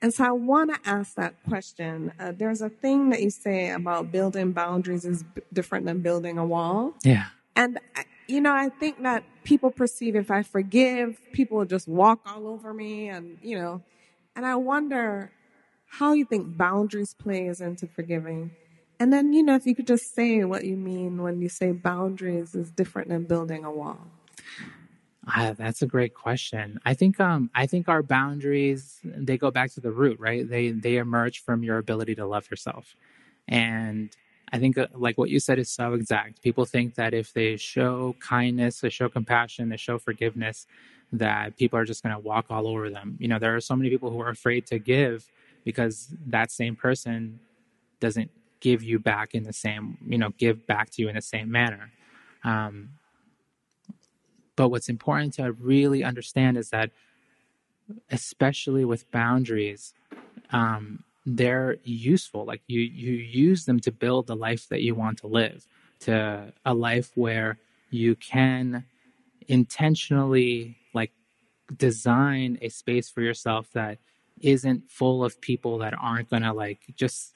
And so I want to ask that question. Uh, there's a thing that you say about building boundaries is b- different than building a wall. Yeah. And, you know, I think that people perceive if I forgive, people will just walk all over me and, you know, and I wonder how you think boundaries plays into forgiving. And then, you know, if you could just say what you mean when you say boundaries is different than building a wall. Uh, that's a great question. I think um I think our boundaries they go back to the root, right? They they emerge from your ability to love yourself. And I think uh, like what you said is so exact. People think that if they show kindness, they show compassion, they show forgiveness, that people are just going to walk all over them. You know, there are so many people who are afraid to give because that same person doesn't give you back in the same, you know, give back to you in the same manner. Um, but what's important to really understand is that, especially with boundaries, um, they're useful. Like you, you use them to build the life that you want to live, to a life where you can intentionally like design a space for yourself that isn't full of people that aren't gonna like just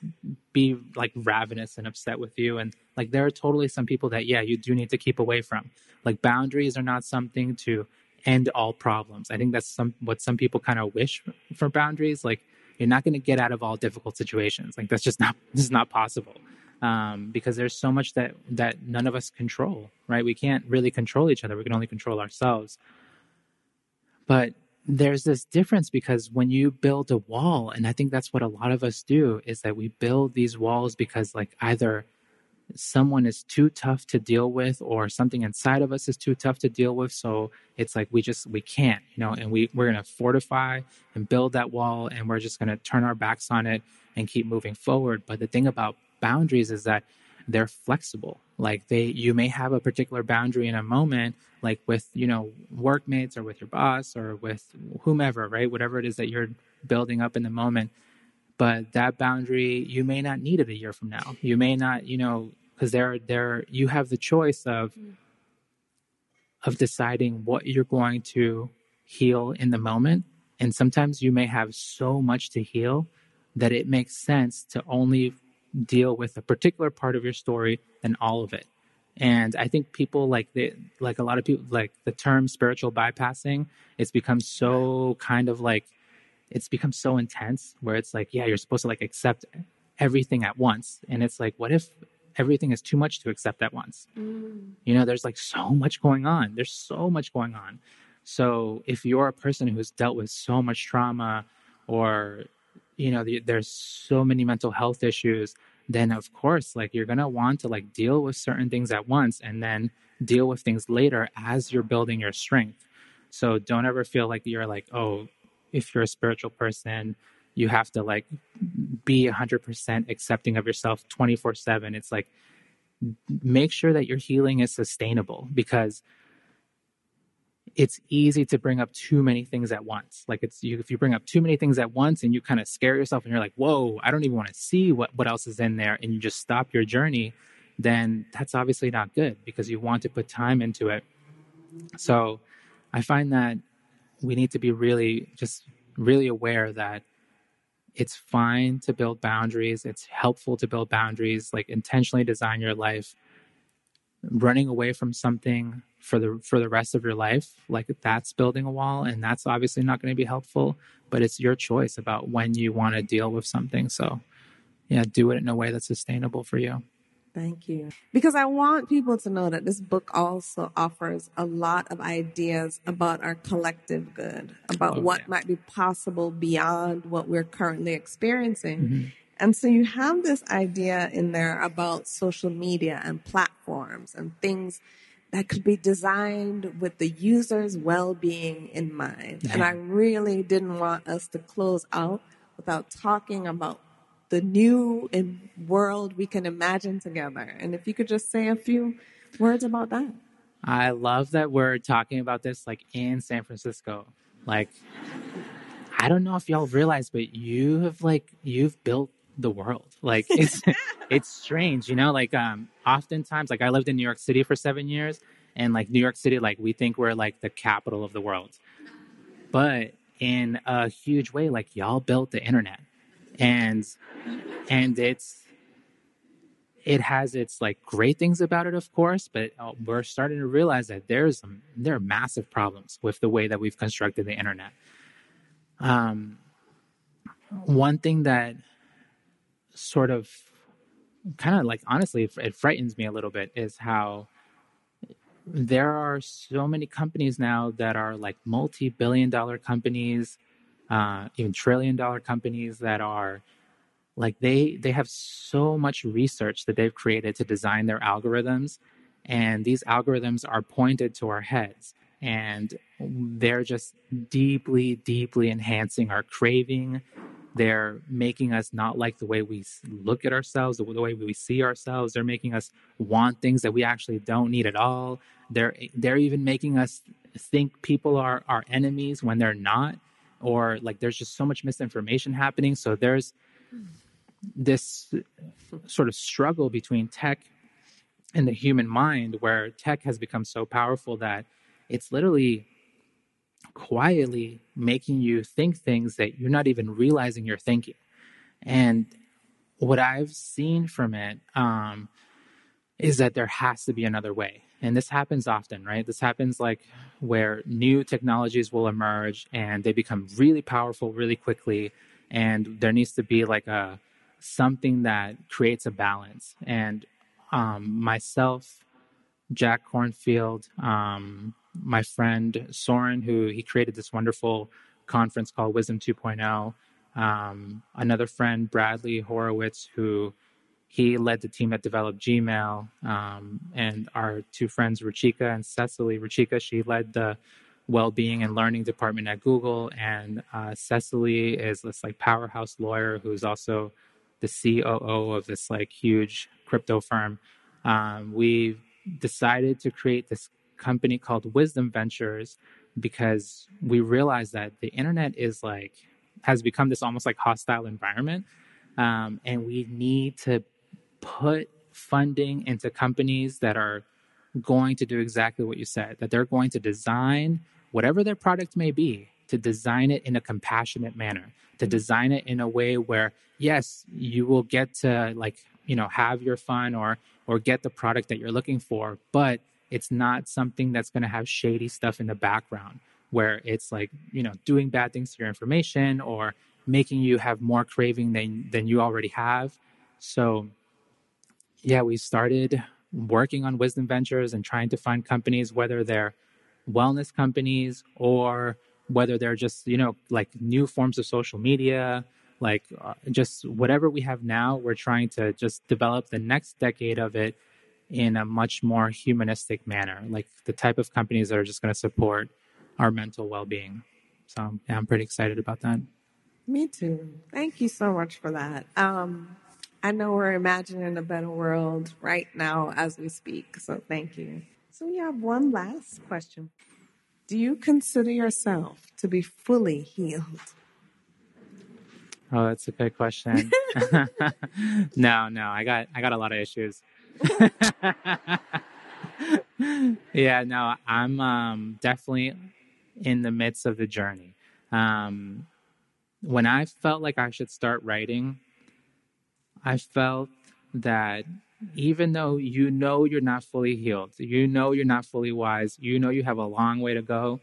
be like ravenous and upset with you. And like there are totally some people that yeah you do need to keep away from. Like boundaries are not something to end all problems. I think that's some what some people kind of wish for boundaries. Like you're not going to get out of all difficult situations. Like that's just not this is not possible. Um, because there's so much that that none of us control right? We can't really control each other. We can only control ourselves. But there's this difference because when you build a wall and i think that's what a lot of us do is that we build these walls because like either someone is too tough to deal with or something inside of us is too tough to deal with. So it's like we just we can't you know and we we're going to fortify and build that wall and we're just going to turn our backs on it and keep moving forward. But the thing about boundaries is that they're flexible. Like they you may have a particular boundary in a moment like with you know workmates or with your boss or with whomever right? Whatever it is that you're building up in the moment. But that boundary you may not need it a year from now. You may not you know because there there you have the choice of mm. of deciding what you're going to heal in the moment. And sometimes you may have so much to heal that it makes sense to only deal with a particular part of your story than all of it. And I think people like the like a lot of people like the term spiritual bypassing. It's become so kind of like it's become so intense where it's like yeah you're supposed to like accept everything at once and it's like what if everything is too much to accept at once mm. you know there's like so much going on there's so much going on so if you're a person who's dealt with so much trauma or you know the, there's so many mental health issues then of course like you're going to want to like deal with certain things at once and then deal with things later as you're building your strength. So don't ever feel like you're like oh if you're a spiritual person you have to like be 100% accepting of yourself 24 7 it's like make sure that your healing is sustainable because it's easy to bring up too many things at once. Like it's you, if you bring up too many things at once and you kind of scare yourself and you're like, whoa, I don't even want to see what, what else is in there and you just stop your journey, then that's obviously not good because you want to put time into it. So I find that we need to be really just really aware that it's fine to build boundaries. It's helpful to build boundaries, like intentionally design your life. Running away from something for the for the rest of your life like that's building a wall and that's obviously not going to be helpful but it's your choice about when you want to deal with something so yeah do it in a way that's sustainable for you Thank you. Because I want people to know that this book also offers a lot of ideas about our collective good, about oh, what yeah. might be possible beyond what we're currently experiencing. Mm-hmm. And so you have this idea in there about social media and platforms and things that could be designed with the user's well-being in mind. Yeah. And I really didn't want us to close out without talking about the new world we can imagine together. And if you could just say a few words about that. I love that we're talking about this like in San Francisco. Like I don't know if y'all realize, but you have like you've built the world. Like it's it's strange, you know. Like um, oftentimes, like I lived in New York City for seven years, and like New York City, like we think we're like the capital of the world, but in a huge way, like y'all built the internet, and and it's it has its like great things about it, of course, but uh, we're starting to realize that there's there are massive problems with the way that we've constructed the internet. Um, one thing that sort of kind of like honestly it frightens me a little bit is how there are so many companies now that are like multi-billion dollar companies uh, even trillion dollar companies that are like they they have so much research that they've created to design their algorithms and these algorithms are pointed to our heads and they're just deeply deeply enhancing our craving They're making us not like the way we look at ourselves, the way we see ourselves. They're making us want things that we actually don't need at all. They're they're even making us think people are our enemies when they're not, or like there's just so much misinformation happening. So there's this sort of struggle between tech and the human mind, where tech has become so powerful that it's literally quietly making you think things that you're not even realizing you're thinking. And what I've seen from it um, is that there has to be another way. And this happens often, right? This happens like where new technologies will emerge and they become really powerful really quickly. And there needs to be like a something that creates a balance. And um, myself, Jack Kornfield, um, my friend Soren, who he created this wonderful conference called Wisdom 2.0. Um, another friend, Bradley Horowitz, who he led the team that developed Gmail. Um, and our two friends, Ruchika and Cecily. Ruchika, she led the well-being and learning department at Google, and uh, Cecily is this like powerhouse lawyer who's also the COO of this like huge crypto firm. Um, we decided to create this company called Wisdom Ventures because we realized that the internet is like has become this almost like hostile environment, um, and we need to put funding into companies that are going to do exactly what you said. That they're going to design whatever their product may be to design it in a compassionate manner, to mm-hmm. design it in a way where yes, you will get to like you know have your fun or or get the product that you're looking for, but it's not something that's going to have shady stuff in the background where it's like, you know, doing bad things to your information or making you have more craving than than you already have. So yeah, we started working on Wisdom Ventures and trying to find companies whether they're wellness companies or whether they're just, you know, like new forms of social media, like uh, just whatever we have now, we're trying to just develop the next decade of it in a much more humanistic manner, like the type of companies that are just going to support our mental well being. So, yeah, I'm pretty excited about that. Me too. Thank you so much for that. Um, I know we're imagining a better world right now as we speak. So, thank you. So, we have one last question Do you consider yourself to be fully healed? Oh, that's a good question. no, no, I got I got a lot of issues. yeah, no, I'm um, definitely in the midst of the journey. Um, when I felt like I should start writing, I felt that even though you know you're not fully healed, you know you're not fully wise, you know you have a long way to go,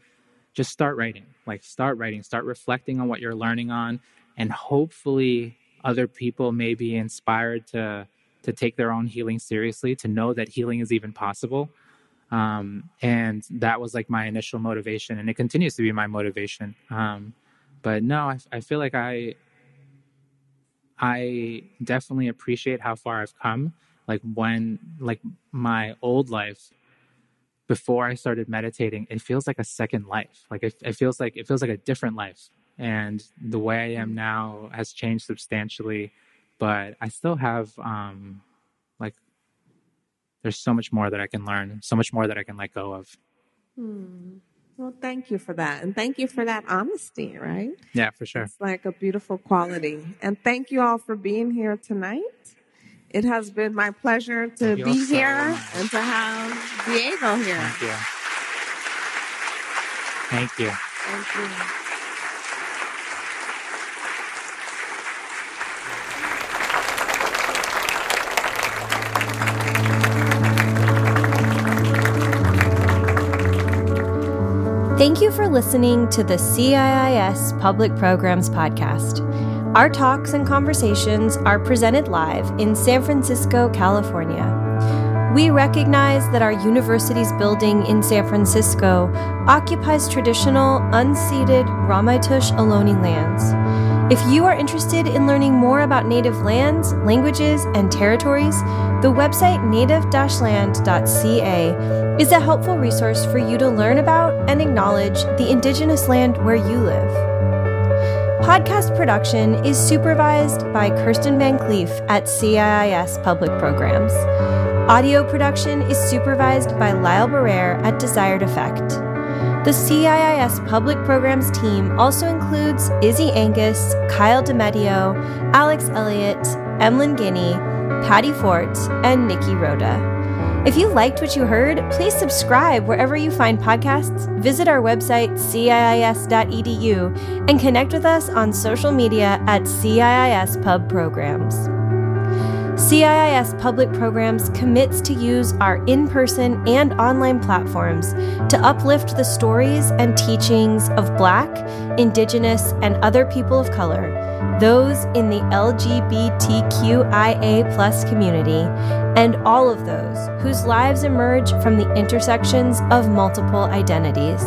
just start writing. Like, start writing, start reflecting on what you're learning on, and hopefully, other people may be inspired to to take their own healing seriously, to know that healing is even possible. Um, and that was like my initial motivation, and it continues to be my motivation. Um, but no, I, I feel like I, I definitely appreciate how far I've come. Like when, like my old life, before I started meditating, it feels like a second life. Like it, it feels like it feels like a different life, and the way I am now has changed substantially but I still have um like there's so much more that I can learn, so much more that I can let go of. Hmm. Well, thank you for that. And thank you for that honesty, right? Yeah, for sure. It's like a beautiful quality. And thank you all for being here tonight. It has been my pleasure to be here and to have Diego here. Thank you. Thank you. Thank you. Thank you for listening to the CIIS Public Programs Podcast. Our talks and conversations are presented live in San Francisco, California. We recognize that our university's building in San Francisco occupies traditional, unceded Ramaytush Ohlone lands. If you are interested in learning more about Native lands, languages, and territories, the website native-land.ca is a helpful resource for you to learn about and acknowledge the Indigenous land where you live. Podcast production is supervised by Kirsten Van Cleef at CIIS Public Programs. Audio production is supervised by Lyle Barrere at Desired Effect. The CIIS Public Programs team also includes Izzy Angus, Kyle DeMedio, Alex Elliott, Emlyn Guinea, Patty Fort, and Nikki Rhoda. If you liked what you heard, please subscribe wherever you find podcasts, visit our website, ciis.edu, and connect with us on social media at CIIS Pub Programs. CIIS Public Programs commits to use our in person and online platforms to uplift the stories and teachings of Black, Indigenous, and other people of color, those in the LGBTQIA community, and all of those whose lives emerge from the intersections of multiple identities.